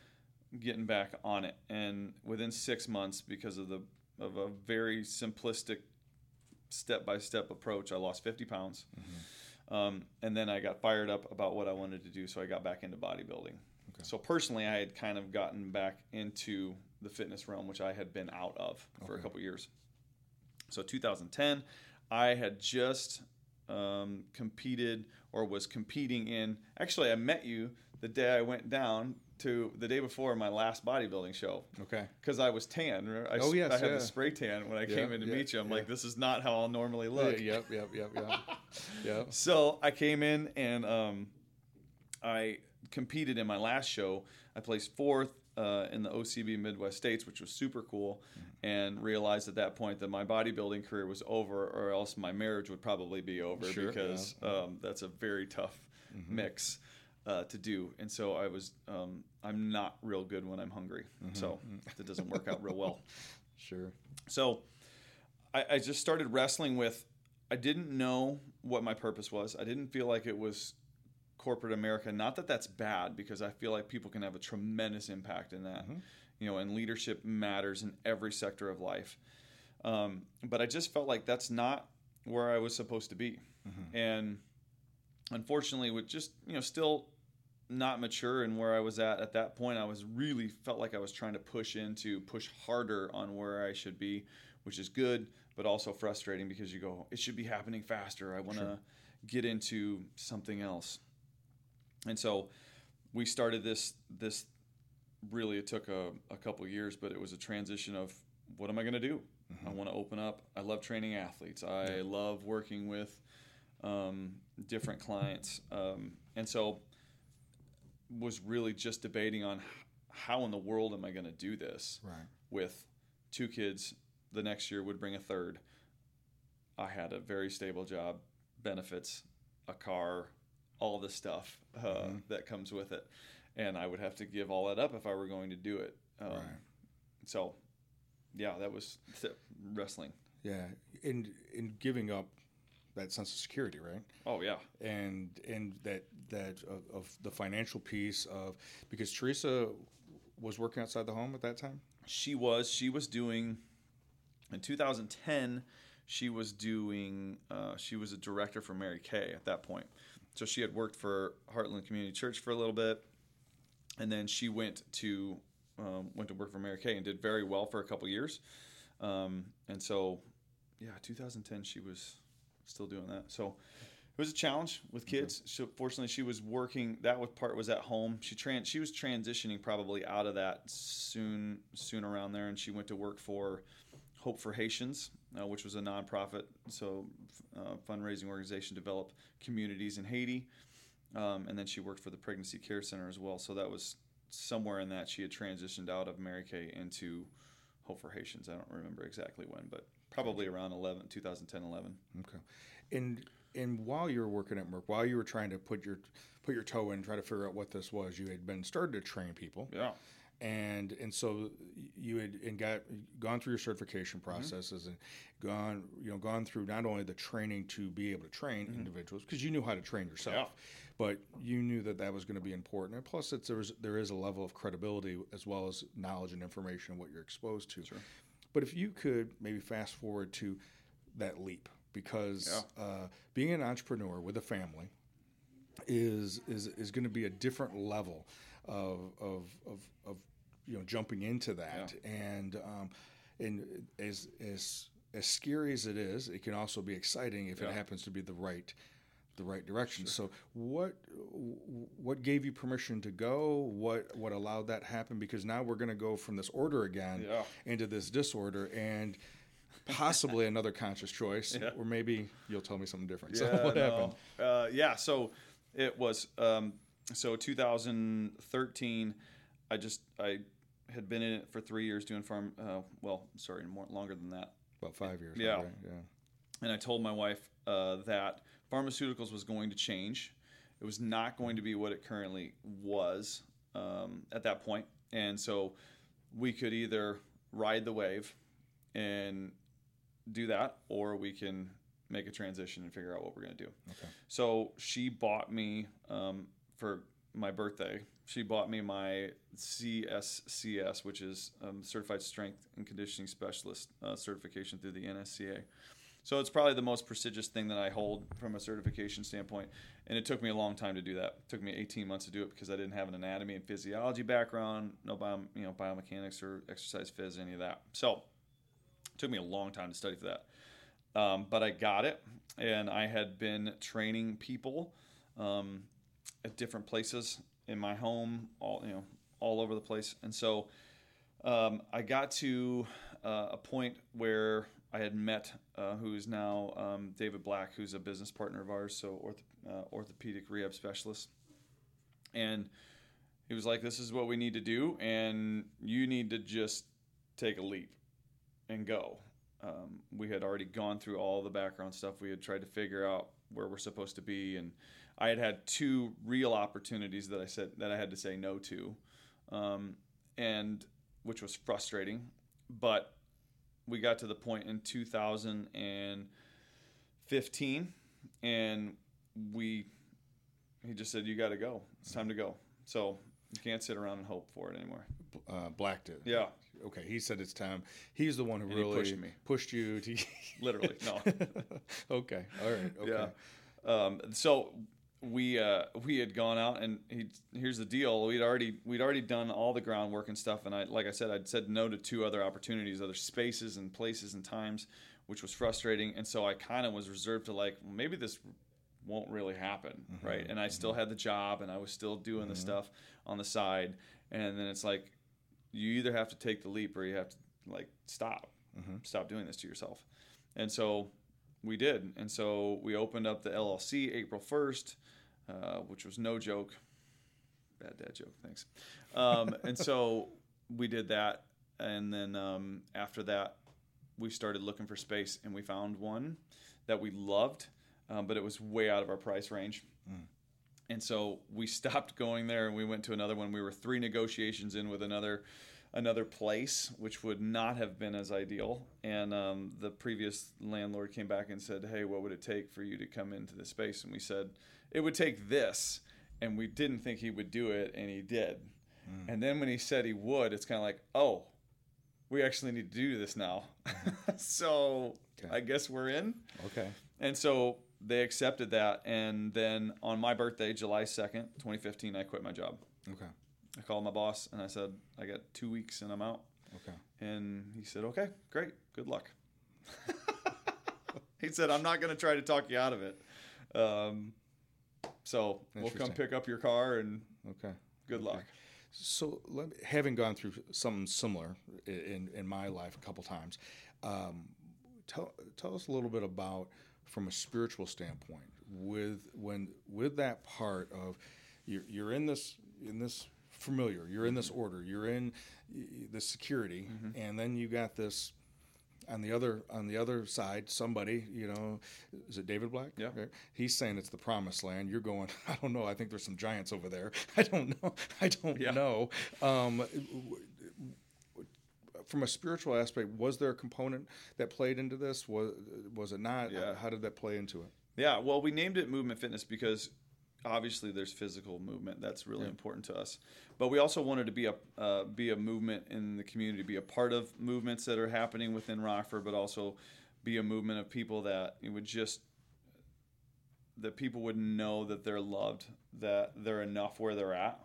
getting back on it, and within six months, because of the of a very simplistic step by step approach, I lost 50 pounds. Um, and then I got fired up about what I wanted to do, so I got back into bodybuilding. So personally, I had kind of gotten back into the fitness realm, which I had been out of for a Okay. couple years. So 2010, I had just um, competed or was competing in. Actually, I met you the day I went down to the day before my last bodybuilding show Okay. because I was tan. I, Oh, yes, I had yeah. the spray tan when I Yeah, came in to yeah, meet you. I'm like, this is not how I'll normally look. Yeah, yep, yep, yep, yep. yep. So I came in and um, I competed in my last show. I placed fourth uh, in the OCB Midwest States, which was super cool, Mm-hmm. and realized at that point that my bodybuilding career was over, or else my marriage would probably be over Sure, because um, that's a very tough Mm-hmm. mix. Uh, to do, and so I was. Um, I'm not real good when I'm hungry, Mm-hmm. so that doesn't work out real well. Sure. So I, I just started wrestling with. I didn't know what my purpose was. I didn't feel like it was corporate America. Not that that's bad, because I feel like people can have a tremendous impact in that. You know, and leadership matters in every sector of life. Um, but I just felt like that's not where I was supposed to be, and unfortunately, with just you know still not mature and where I was at at that point, I was really felt like I was trying to push into push harder on where I should be, which is good, but also frustrating because you go, it should be happening faster. I want to Sure. get into something else, and so we started this this. Really, it took a, a couple years, but it was a transition of what am I going to do? I want to open up. I love training athletes. I love working with um, different clients, um, and so was really just debating on how in the world am I going to do this Right. with two kids. The next year would bring a third. I had a very stable job, benefits, a car, all the stuff uh, Mhm. that comes with it, and I would have to give all that up if I were going to do it. Um, right. So, yeah, that was wrestling. Yeah. and in giving up that sense of security, right? Oh yeah, and and that that of, of the financial piece of because Teresa was working outside the home at that time. she was. She was doing in 2010. She was doing. Uh, she was a director for Mary Kay at that point. So she had worked for Heartland Community Church for a little bit, and then she went to um, went to work for Mary Kay and did very well for a couple years. Um, and so, yeah, 2010 she was still doing that. So it was a challenge with kids. So fortunately, she was working. That was part was at home. She tran she was transitioning probably out of that soon soon around there, and she went to work for Hope for Haitians, uh, which was a nonprofit, so uh, fundraising organization, develop communities in Haiti. Um, and then she worked for the Pregnancy Care Center as well. So that was somewhere in that she had transitioned out of Mary Kay into Hope for Haitians. I don't remember exactly when, but probably around 11, 2010, 11. Okay. And and while you were working at Merck, while you were trying to put your put your toe in, try to figure out what this was, you had been started to train people, Yeah. and and so you had and got gone through your certification mm-hmm. processes and gone you know gone through not only the training to be able to train mm-hmm. individuals because you knew how to train yourself, Yeah. but you knew that that was going to be important. And plus, it's there is there is a level of credibility as well as knowledge and information what you're exposed to. Sure. But if you could maybe fast forward to that leap, because Yeah. uh, being an entrepreneur with a family is is is going to be a different level of of of, of you know jumping into that and um, and as as as scary as it is, it can also be exciting if Yeah. it happens to be the right the right direction. So what what gave you permission to go? What what allowed that happen? Because now we're going to go from this order again Yeah. into this disorder and possibly another conscious choice, Yeah. or maybe you'll tell me something different. so what no. happened? Uh, yeah, so it was um, so 2013. I just I had been in it for three years doing farm. Uh, well, sorry, more longer than that. About five years. Yeah. right? yeah. and I told my wife uh, that pharmaceuticals was going to change. It was not going to be what it currently was um, at that point, and so we could either ride the wave and do that, or we can make a transition and figure out what we're going to do. Okay. So she bought me um, for my birthday. She bought me my CSCS, which is um, Certified Strength and Conditioning Specialist uh, certification through the NSCA. So it's probably the most prestigious thing that I hold from a certification standpoint, and it took me a long time to do that. It took me 18 months to do it because I didn't have an anatomy and physiology background, no bio, you know biomechanics or exercise phys, any of that. So it took me a long time to study for that, um, but I got it, and I had been training people um, at different places in my home, all you know, all over the place, and so um, I got to uh, a point where I had met uh, who's now um, David Black, who's a business partner of ours, so ortho, uh, orthopedic rehab specialist, and he was like, "This is what we need to do, and you need to just take a leap and go." Um, we had already gone through all the background stuff. We had tried to figure out where we're supposed to be, and I had had two real opportunities that I said that I had to say no to, um, and which was frustrating. But we got to the point in 2015, and we he just said, "You got to go. It's time to go." So you can't sit around and hope for it anymore. Uh, Black did. Yeah, Okay. He said it's time. He's the one who And really pushed me. pushed you to. literally. No. okay. All right. Okay. Yeah. Um, so we uh, we had gone out and he, here's the deal. We'd already we'd already done all the groundwork and stuff. And I like I said, I'd said no to two other opportunities, other spaces and places and times, which was frustrating. And so I kind of was reserved to like maybe this won't really happen, mm-hmm. right? And I still mm-hmm. had the job and I was still doing the mm-hmm. stuff on the side. And then it's like you either have to take the leap or you have to like stop, stop doing this to yourself. And so we did. And so we opened up the LLC April 1st, uh, which was no joke. Bad dad joke, thanks. Um, and so we did that. And then um, after that, we started looking for space and we found one that we loved, um, but it was way out of our price range. And so we stopped going there and we went to another one. We were three negotiations in with another another place, which would not have been as ideal. And um, the previous landlord came back and said, "Hey, what would it take for you to come into the space?" And we said, "It would take this." And we didn't think he would do it, and he did. And then when he said he would, it's kind of like, "Oh, we actually need to do this now." so Okay. I guess we're in. Okay. And so they accepted that. And then on my birthday, July 2nd, 2015, I quit my job. Okay. I called my boss and I said, I got two weeks and I'm out. Okay. And he said, okay, great. Good luck. he said, I'm not going to try to talk you out of it. Um, so we'll come pick up your car and Okay. good luck. So, let me, having gone through something similar in, in my life a couple times, um, tell tell us a little bit about from a spiritual standpoint with when with that part of you're, you're in this in this familiar, you're in this order, you're in the security, and then you got this on the other on the other side somebody you know is it david black? Yeah. He's saying it's the promised land. You're going i don't know. I think there's some giants over there. I don't know. I don't Yeah. know. Um, from a spiritual aspect was there a component that played into this? Was was it not? Yeah. how did that play into it? Yeah, well, we named it movement fitness because obviously there's physical movement that's really important to us, but we also wanted to be a uh, be a movement in the community, be a part of movements that are happening within Rockford, but also be a movement of people that it would just that people would know that they're loved, that they're enough where they're at.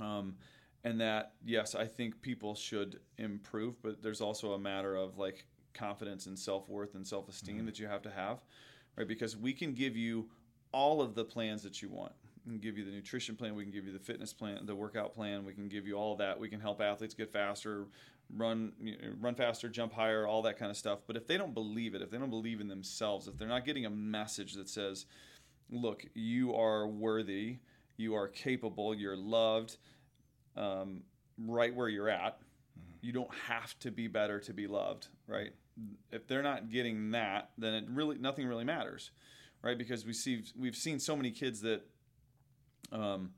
Um, and that yes, I think people should improve, but there's also a matter of like confidence and self worth and self esteem that you have to have, right? Because we can give you all of the plans that you want. We can give you the nutrition plan, we can give you the fitness plan, the workout plan, we can give you all that. We can help athletes get faster, run you know, run faster, jump higher, all that kind of stuff. But if they don't believe it, if they don't believe in themselves, if they're not getting a message that says, "Look, you are worthy, you are capable, you're loved," um, right where you're at. You don't have to be better to be loved, right? If they're not getting that, then it really nothing really matters, right? Because we see we've seen so many kids that um,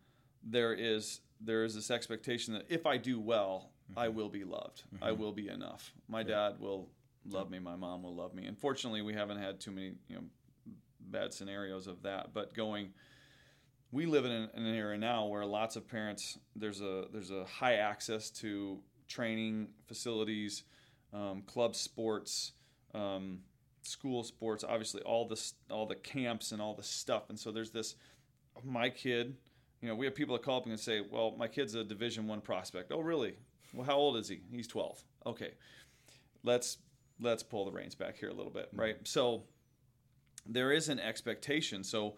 there is there is this expectation that if I do well, I will be loved. I will be enough. My dad will love me, my mom will love me. Unfortunately, we haven't had too many you know bad scenarios of that. But going, we live in an, an era now where lots of parents there's a there's a high access to training facilities, um, club sports. Um, school sports obviously all this all the camps and all the stuff. And so there's this my kid you know we have people that call up and say well my kid's a division one prospect. Oh really? Well how old is he? He's 12 okay. Let's let's pull the reins back here a little bit mm-hmm. right? So there is an expectation. So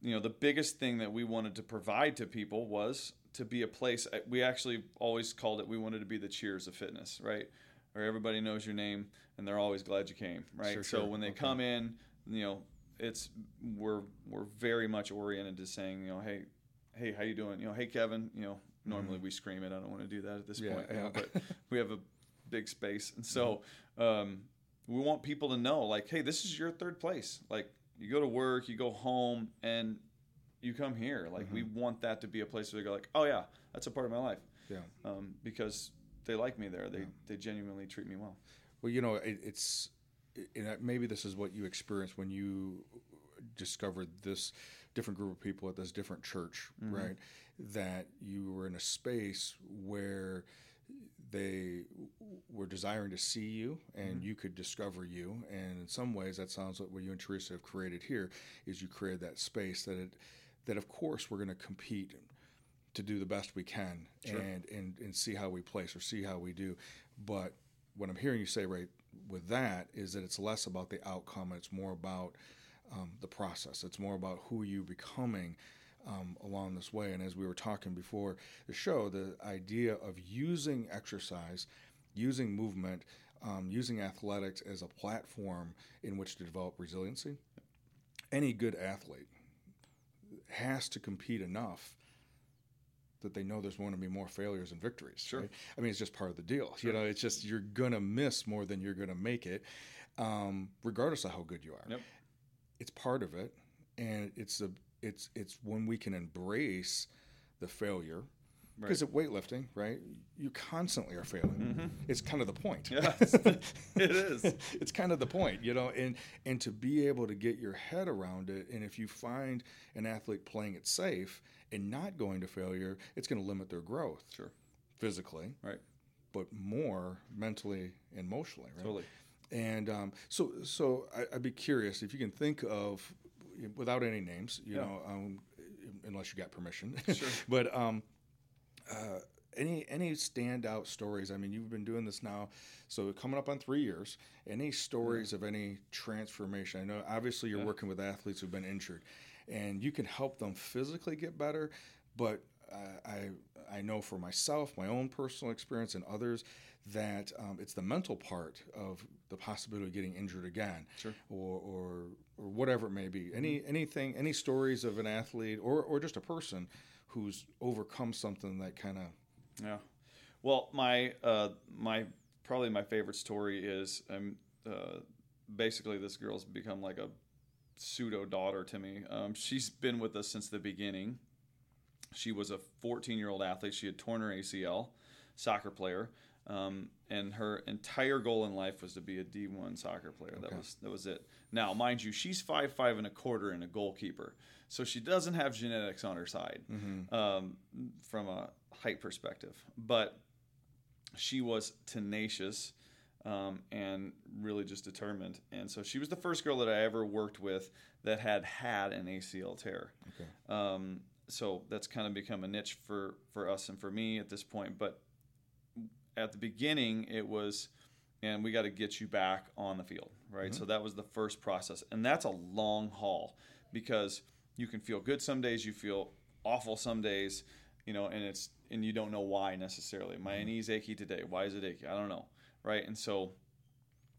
you know the biggest thing that we wanted to provide to people was to be a place we actually always called it we wanted to be the cheers of fitness right or everybody knows your name and they're always glad you came, right? Sure, so sure. when they okay. come in, you know, it's we're we're very much oriented to saying, you know, hey, hey, how you doing? You know, hey, Kevin. You know, normally mm-hmm. we scream it. I don't want to do that at this yeah, point, yeah. You know, but we have a big space, and so mm-hmm. um, we want people to know, like, hey, this is your third place. Like, you go to work, you go home, and you come here. Like, mm-hmm. we want that to be a place where they go, like, oh yeah, that's a part of my life. Yeah. Um, because they like me there. They yeah. they genuinely treat me well. Well, you know, it, it's it, maybe this is what you experienced when you discovered this different group of people at this different church, mm-hmm. right? That you were in a space where they were desiring to see you and mm-hmm. you could discover you and in some ways that sounds like what you and teresa have created here is you created that space that it that of course we're going to compete to do the best we can sure. and, and and see how we place or see how we do but what I'm hearing you say right with that is that it's less about the outcome, it's more about um, the process. It's more about who you becoming um, along this way. And as we were talking before the show, the idea of using exercise, using movement, um, using athletics as a platform in which to develop resiliency. Any good athlete has to compete enough that they know there's going to be more failures and victories. Sure. Right? I mean, it's just part of the deal. Sure. You know, it's just you're going to miss more than you're going to make it, um, regardless of how good you are. Yep. It's part of it, and it's a it's it's when we can embrace the failure. Because right. at weightlifting, right, you constantly are failing. Mm-hmm. It's kind of the point. Yeah, it is. it's kind of the point, you know, and and to be able to get your head around it, and if you find an athlete playing it safe and not going to failure, it's going to limit their growth. Sure. Physically. Right. But more mentally and emotionally, right? Totally. And um, so, so I, would be curious if you can think of, without any names, you yeah. know, um, unless you got permission. Sure. but um, uh, any any standout stories? I mean, you've been doing this now, so coming up on three years. Any stories yeah. of any transformation? I know obviously you're yeah. working with athletes who've been injured and you can help them physically get better. But uh, I I know for myself, my own personal experience, and others, that um, it's the mental part of the possibility of getting injured again, sure. or, or or whatever it may be. Any mm-hmm. anything, any stories of an athlete or or just a person who's overcome something that kind of yeah. Well, my uh, my probably my favorite story is um, uh, basically this girl's become like a pseudo daughter to me. Um, she's been with us since the beginning. She was a 14 year old athlete. She had torn her ACL, soccer player, um, and her entire goal in life was to be a D1 soccer player. Okay. That was that was it. Now, mind you, she's five five and a quarter and a goalkeeper, so she doesn't have genetics on her side mm-hmm. um, from a height perspective. But she was tenacious um, and really just determined. And so she was the first girl that I ever worked with that had had an ACL tear. Okay. Um, so that's kind of become a niche for for us and for me at this point. But at the beginning, it was, and we got to get you back on the field, right? Mm-hmm. So that was the first process, and that's a long haul because you can feel good some days, you feel awful some days, you know, and it's and you don't know why necessarily. My mm-hmm. knee's achy today. Why is it achy? I don't know right? And so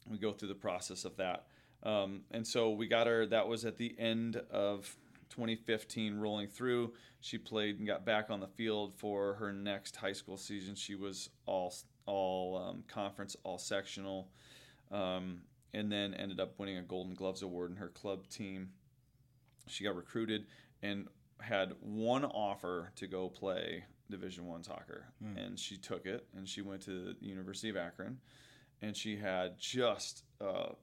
we go through the process of that. Um, and so we got her, that was at the end of 2015 rolling through. She played and got back on the field for her next high school season. She was all, all um, conference, all sectional, um, and then ended up winning a Golden Gloves Award in her club team. She got recruited and had one offer to go play Division One soccer, mm. and she took it, and she went to the University of Akron, and she had just uh,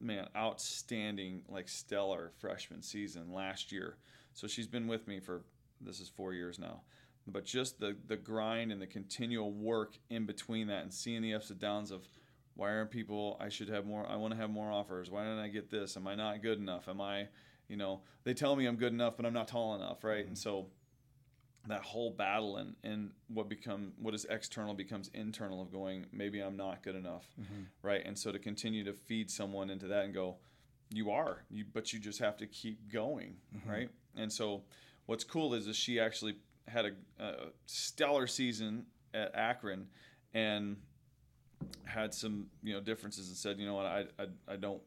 man outstanding like stellar freshman season last year. So she's been with me for this is four years now. But just the the grind and the continual work in between that, and seeing the ups and downs of why aren't people? I should have more. I want to have more offers. Why didn't I get this? Am I not good enough? Am I, you know, they tell me I'm good enough, but I'm not tall enough, right? Mm-hmm. And so that whole battle and, and what become what is external becomes internal of going maybe i'm not good enough mm-hmm. right and so to continue to feed someone into that and go you are you but you just have to keep going mm-hmm. right and so what's cool is that she actually had a, a stellar season at akron and had some you know differences and said you know what i i, I don't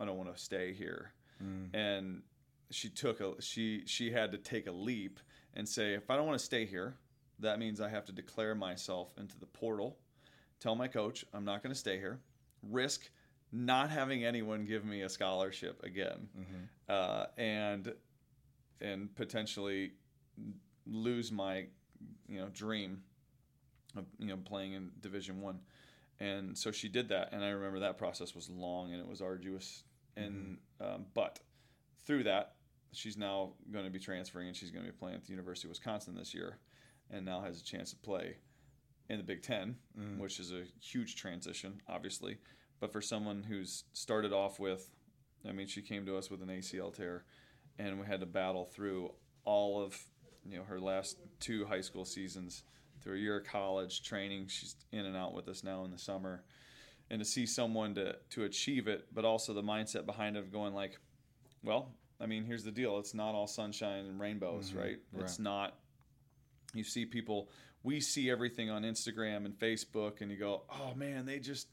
i don't want to stay here mm. and she took a she she had to take a leap and say, if I don't want to stay here, that means I have to declare myself into the portal, tell my coach I'm not going to stay here, risk not having anyone give me a scholarship again, mm-hmm. uh, and and potentially lose my you know dream of you know playing in Division One. And so she did that, and I remember that process was long and it was arduous. And mm-hmm. um, but through that, she's now going to be transferring and she's going to be playing at the University of Wisconsin this year and now has a chance to play in the Big Ten, mm. which is a huge transition, obviously. But for someone who's started off with, I mean, she came to us with an ACL tear, and we had to battle through all of, you know, her last two high school seasons, through a year of college training. She's in and out with us now in the summer, and to see someone to to achieve it, but also the mindset behind it of going like, well, I mean, here's the deal: it's not all sunshine and rainbows, mm-hmm. right? right? It's not. You see people. We see everything on Instagram and Facebook, and you go, "Oh man, they just."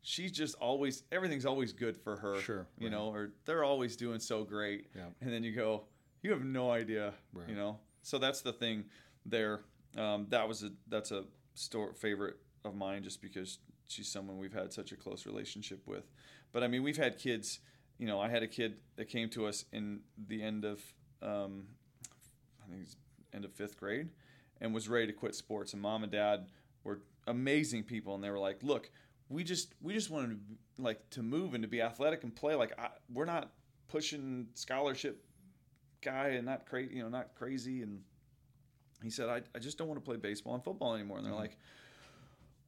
She's just always everything's always good for her. Sure. You right. know, or they're always doing so great. Yeah. And then you go, you have no idea. Right. You know. So that's the thing there. Um, that was a that's a store favorite of mine just because she's someone we've had such a close relationship with. But I mean, we've had kids you know, I had a kid that came to us in the end of, um, I think end of fifth grade, and was ready to quit sports. And mom and dad were amazing people, and they were like, "Look, we just we just wanted to like to move and to be athletic and play. Like I, we're not pushing scholarship guy and not crazy, you know, not crazy." And he said, "I I just don't want to play baseball and football anymore." And they're mm-hmm. like.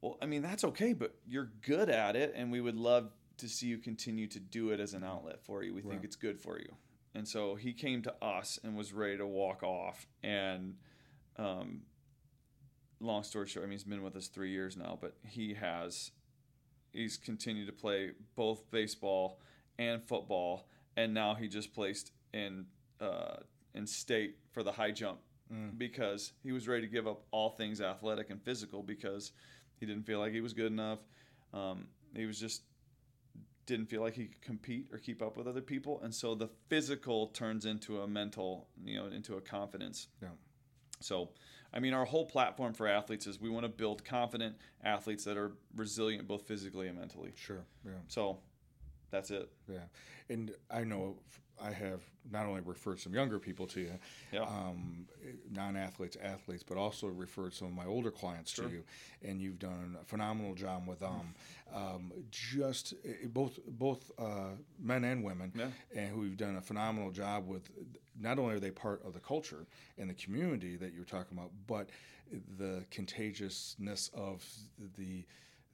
Well, I mean that's okay, but you're good at it, and we would love to see you continue to do it as an outlet for you. We right. think it's good for you. And so he came to us and was ready to walk off. And um, long story short, I mean, he's been with us three years now, but he has, he's continued to play both baseball and football. And now he just placed in, uh, in state for the high jump mm. because he was ready to give up all things athletic and physical because he didn't feel like he was good enough. Um, he was just didn't feel like he could compete or keep up with other people and so the physical turns into a mental you know into a confidence. Yeah. So i mean our whole platform for athletes is we want to build confident athletes that are resilient both physically and mentally. Sure yeah. So that's it yeah and i know I have not only referred some younger people to you, yeah. um, non-athletes, athletes, but also referred some of my older clients sure. to you, and you've done a phenomenal job with them. Um, just eh, both both uh, men and women, yeah. and who you've done a phenomenal job with. Not only are they part of the culture and the community that you're talking about, but the contagiousness of the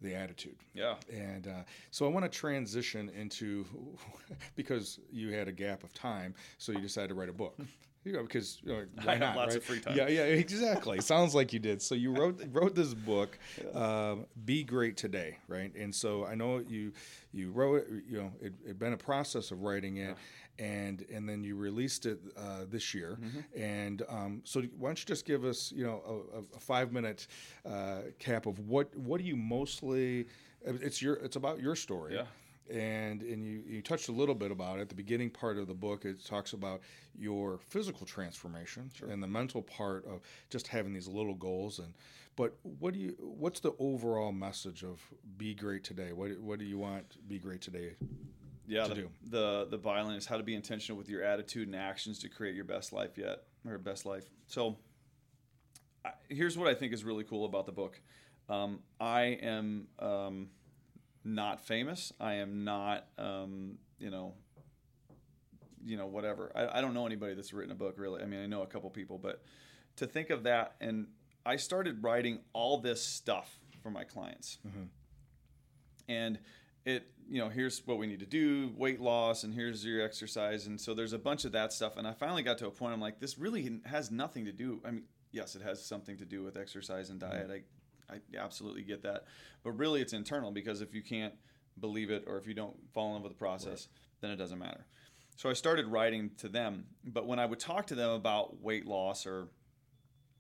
the attitude. Yeah. And uh, so I want to transition into because you had a gap of time, so you decided to write a book. You know, because you know, why I not, lots right? of free time. Yeah, yeah, exactly. Sounds like you did. So you wrote wrote this book, uh, "Be Great Today," right? And so I know you you wrote it. You know, it had been a process of writing it, yeah. and and then you released it uh, this year. Mm-hmm. And um, so why don't you just give us you know a, a five minute uh, cap of what what do you mostly? It's your it's about your story. Yeah and and you, you touched a little bit about it. The beginning part of the book it talks about your physical transformation sure. and the mental part of just having these little goals. And but what do you what's the overall message of be great today? What what do you want be great today? Yeah, to the, do? the the byline is how to be intentional with your attitude and actions to create your best life yet or best life. So I, here's what I think is really cool about the book. Um, I am. Um, not famous. I am not, um, you know, you know, whatever. I, I don't know anybody that's written a book really. I mean, I know a couple people, but to think of that, and I started writing all this stuff for my clients, and it, you know, here's what we need to do, weight loss, and here's your exercise, and so there's a bunch of that stuff, and I finally got to a point. I'm like, this really has nothing to do. I mean, yes, it has something to do with exercise and diet. I I absolutely get that. But really, it's internal because if you can't believe it or if you don't fall in love with the process, then it doesn't matter. So I started writing to them. But when I would talk to them about weight loss or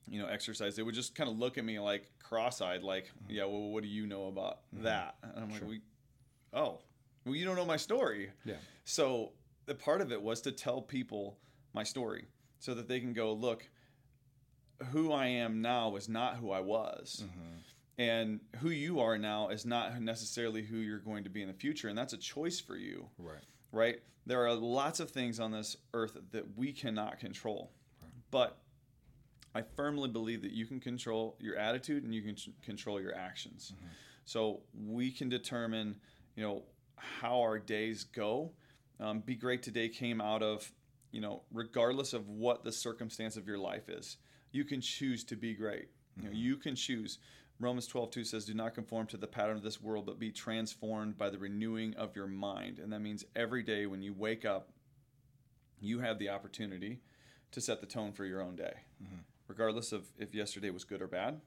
you know exercise, they would just kind of look at me like cross-eyed, like, mm-hmm. "Yeah, well, what do you know about mm-hmm. that?" And I'm like, "We, oh, well, you don't know my story." Yeah. So the part of it was to tell people my story so that they can go, look, who I am now is not who I was. And who you are now is not necessarily who you're going to be in the future. And that's a choice for you, Right. right? There are lots of things on this earth that we cannot control. But I firmly believe that you can control your attitude and you can ch- control your actions. So we can determine, you know, how our days go. Um, Be Great Today came out of, you know, regardless of what the circumstance of your life is, you can choose to be great. You, know, you can choose. Romans 12, 2 says, Do not conform to the pattern of this world, but be transformed by the renewing of your mind. And that means every day when you wake up, you have the opportunity to set the tone for your own day, regardless of if yesterday was good or bad,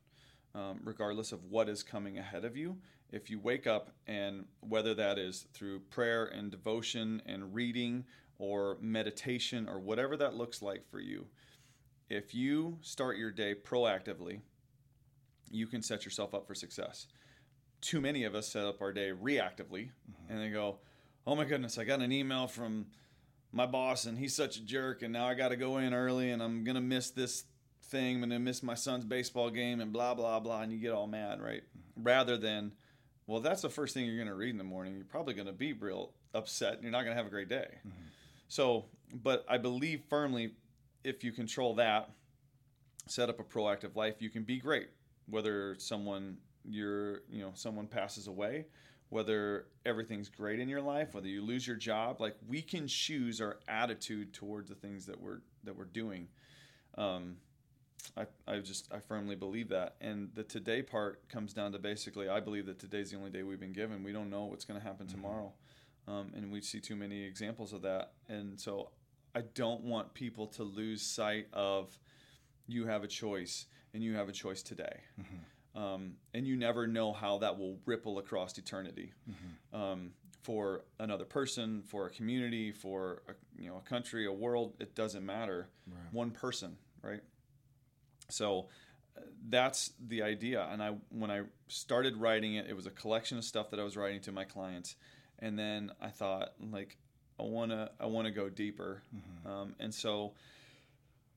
um, regardless of what is coming ahead of you. If you wake up and whether that is through prayer and devotion and reading or meditation or whatever that looks like for you, if you start your day proactively, you can set yourself up for success. Too many of us set up our day reactively mm-hmm. and they go, Oh my goodness, I got an email from my boss and he's such a jerk and now I got to go in early and I'm going to miss this thing. And I'm going to miss my son's baseball game and blah, blah, blah. And you get all mad, right? Mm-hmm. Rather than, well, that's the first thing you're going to read in the morning. You're probably going to be real upset and you're not going to have a great day. Mm-hmm. So, but I believe firmly if you control that, set up a proactive life, you can be great. Whether someone you're, you know, someone passes away, whether everything's great in your life, whether you lose your job, like we can choose our attitude towards the things that we're that we're doing. Um, I, I just I firmly believe that, and the today part comes down to basically I believe that today's the only day we've been given. We don't know what's going to happen tomorrow, um, and we see too many examples of that. And so I don't want people to lose sight of you have a choice, and you have a choice today. Um, and you never know how that will ripple across eternity um, for another person, for a community, for a, you know a country, a world. It doesn't matter. Right. One person, right? So uh, that's the idea. And I when I started writing it, it was a collection of stuff that I was writing to my clients, and then I thought like I wanna I wanna go deeper, um, and so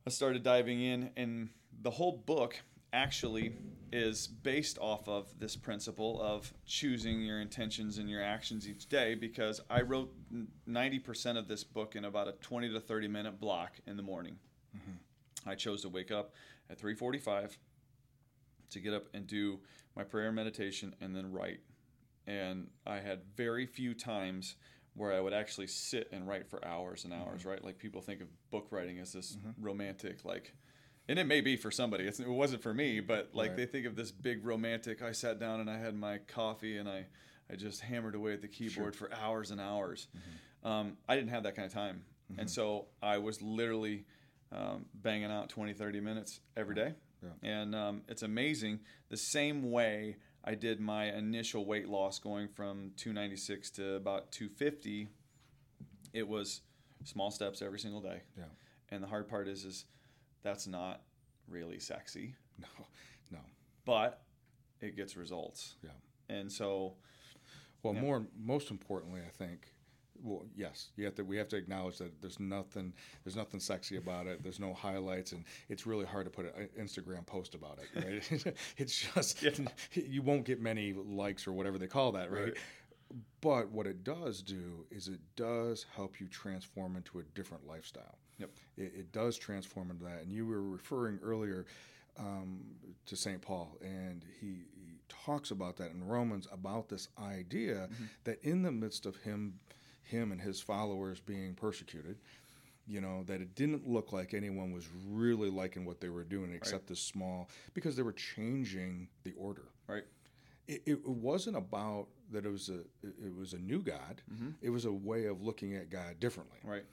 I started diving in, and the whole book actually is based off of this principle of choosing your intentions and your actions each day because I wrote 90% of this book in about a 20 to 30 minute block in the morning. I chose to wake up at 3:45 to get up and do my prayer and meditation and then write. And I had very few times where I would actually sit and write for hours and hours, right? Like people think of book writing as this romantic like and it may be for somebody. It's, it wasn't for me, but like Right. they think of this big romantic. I sat down and I had my coffee and I, I just hammered away at the keyboard for hours and hours. Um, I didn't have that kind of time. And so I was literally um, banging out 20, 30 minutes every day. Yeah. And um, it's amazing the same way I did my initial weight loss going from 296 to about 250. It was small steps every single day. Yeah. And the hard part is, is that's not really sexy, No. No. but it gets results. Yeah. And so, Well, Yeah. more most importantly, I think. Well, yes, you have to. We have to acknowledge that there's nothing. There's nothing sexy about it. There's no highlights, and it's really hard to put an Instagram post about it. Right? it's just you won't get many likes or whatever they call that, right? Right. But what it does do is it does help you transform into a different lifestyle. Yep. It, it does transform into that. And you were referring earlier um, to St. Paul, and he, he talks about that in Romans about this idea that in the midst of him, him and his followers being persecuted, you know, that it didn't look like anyone was really liking what they were doing except this small, because they were changing the order. Right. It, it wasn't about that it was a it was a new God. Mm-hmm. It was a way of looking at God differently. Right.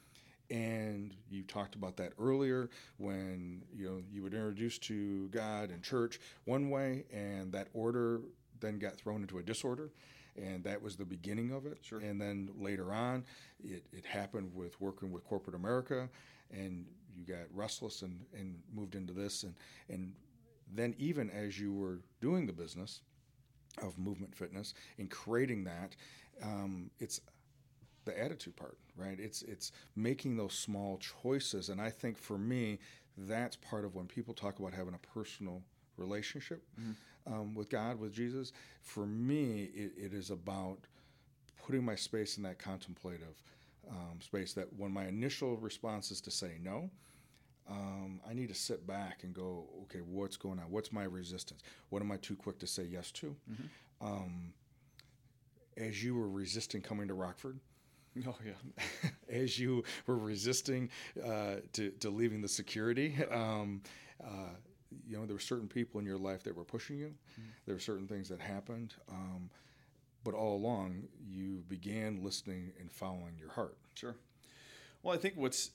And you talked about that earlier when you know you were introduced to God in church one way, and that order then got thrown into a disorder, and that was the beginning of it. Sure. And then later on, it, it happened with working with corporate America, and you got restless and, and moved into this, and and then even as you were doing the business of movement fitness and creating that, um, it's the attitude part, right? It's it's making those small choices, and I think for me, that's part of when people talk about having a personal relationship um, with God, with Jesus. For me, it, it is about putting my space in that contemplative um, space. That when my initial response is to say no. Um, I need to sit back and go, okay, what's going on? What's my resistance? What am I too quick to say yes to? Um, as you were resisting coming to Rockford, Oh yeah. as you were resisting uh, to, to leaving the security, um, uh, you know, there were certain people in your life that were pushing you. There were certain things that happened. Um, but all along, you began listening and following your heart. Sure. Well, I think what's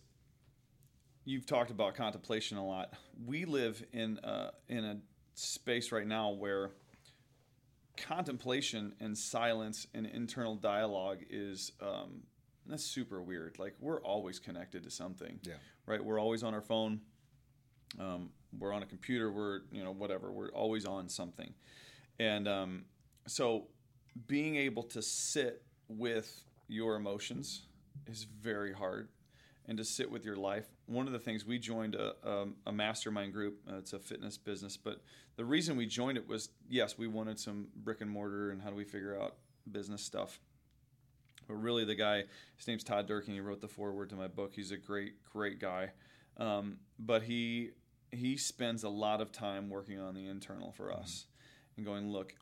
you've talked about contemplation a lot. We live in a, in a space right now where contemplation and silence and internal dialogue is um, that's super weird. Like we're always connected to something, Yeah. right? We're always on our phone. Um, we're on a computer. We're you know whatever. We're always on something, and um, so being able to sit with your emotions is very hard. And to sit with your life one of the things we joined a, um, a mastermind group. Uh, it's a fitness business but the reason we joined it was yes we wanted some brick and mortar and how do we figure out business stuff. But really the guy his name's todd durkin. He wrote the foreword to my book. He's a great great guy. Um, but he he spends a lot of time working on the internal for mm-hmm. us and going look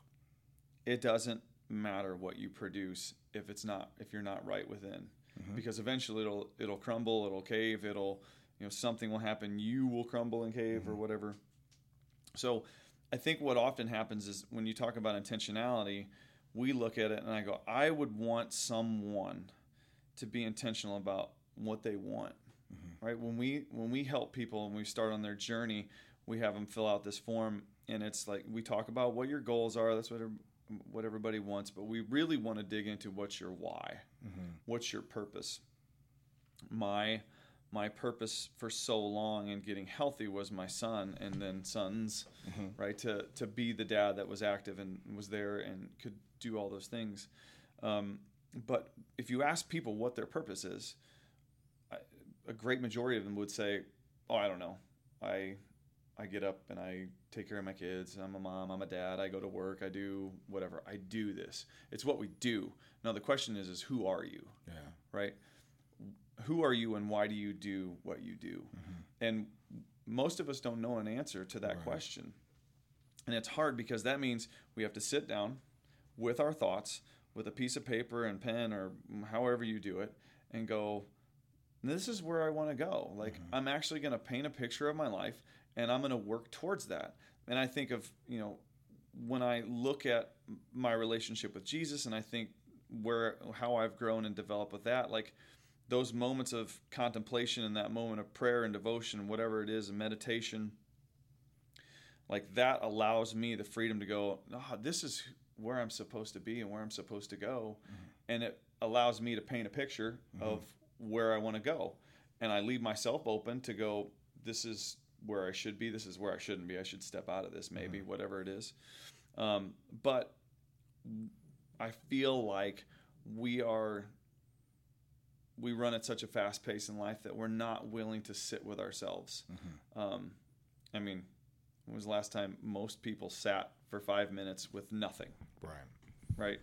it doesn't matter what you produce if it's not if you're not right within mm-hmm. because eventually it'll it'll crumble it'll cave it'll you know something will happen you will crumble and cave or mm-hmm. whatever. So i think what often happens is when you talk about intentionality we look at it and i go i would want someone to be intentional about what they want right? When we when we help people and we start on their journey we have them fill out this form and it's like we talk about what your goals are that's what what everybody wants but we really want to dig into what's your why what's your purpose? My my purpose for so long in getting healthy was my son and then sons right? To to be the dad that was active and was there and could do all those things. Um, but if you ask people what their purpose is a great majority of them would say oh i don't know i i get up and i take care of my kids i'm a mom i'm a dad i go to work i do whatever i do this it's what we do now the question is is who are you Yeah. right? Who are you and why do you do what you do? Mm-hmm. And most of us don't know an answer to that Right. question. And it's hard because that means we have to sit down with our thoughts, with a piece of paper and pen or however you do it, and go, this is where I want to go. Like, mm-hmm. I'm actually going to paint a picture of my life and I'm going to work towards that. And I think of, you know, when I look at my relationship with Jesus and I think where how I've grown and developed with that, like those moments of contemplation and that moment of prayer and devotion, whatever it is, and meditation, like that allows me the freedom to go, oh, this is where I'm supposed to be and where I'm supposed to go. Mm-hmm. And it allows me to paint a picture mm-hmm. of where I want to go. And I leave myself open to go, this is where I should be, this is where I shouldn't be. I should step out of this, maybe, whatever it is. Um, but I feel like we are we run at such a fast pace in life that we're not willing to sit with ourselves. Um, I mean, when was the last time most people sat for five minutes with nothing? Right. Right?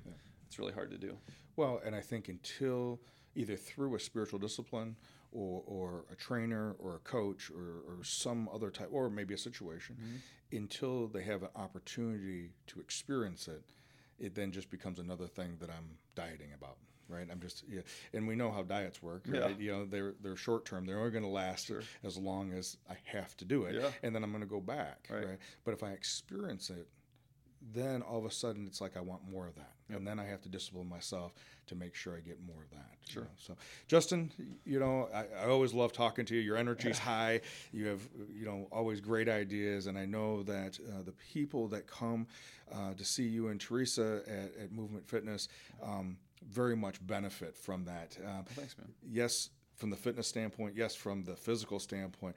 It's really hard to do. Well, and I think until either through a spiritual discipline or, or a trainer or a coach or, or some other type, or maybe a situation, mm-hmm. until they have an opportunity to experience it, it then just becomes another thing that I'm dieting about. Right, I'm just yeah, and we know how diets work. Right, Yeah. you know they're they're short term. They're only going to last as long as I have to do it, Yeah. and then I'm going to go back. Right. Right. but if I experience it, then all of a sudden it's like I want more of that, and then I have to discipline myself to make sure I get more of that. you Sure. know. So, Justin, you know, I, I always love talking to you. Your energy's high. You have, you know, always great ideas, and I know that uh, the people that come uh, to see you and Teresa at, at Movement Fitness um, very much benefit from that. Um, Thanks, man. yes, from the fitness standpoint, yes, from the physical standpoint,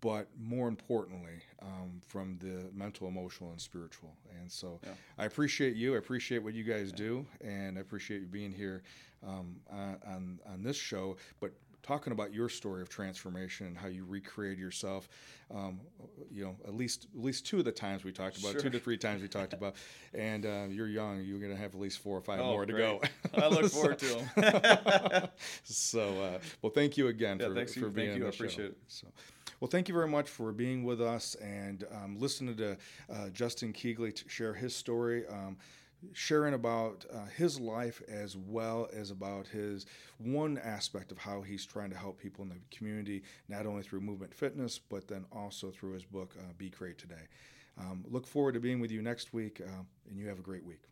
but more importantly, um, from the mental, emotional, and spiritual. And so Yeah. I appreciate you. I appreciate what you guys do, and I appreciate you being here um, on, on this show. But talking about your story of transformation and how you recreated yourself, um, you know, at least at least two of the times we talked about, two to three times we talked about, and uh, you're young. You're going to have at least four or five Oh, more to go. I look So- forward to them. so, uh, well, thank you again Yeah, for, thanks for you. being Thank on you. the I appreciate show. it. So, well, thank you very much for being with us and um, listening to uh, Justin Keegley to share his story. Um, sharing about uh, his life as well as about his one aspect of how he's trying to help people in the community, not only through movement fitness, but then also through his book, uh, Be Great Today. Um, look forward to being with you next week, uh, and you have a great week.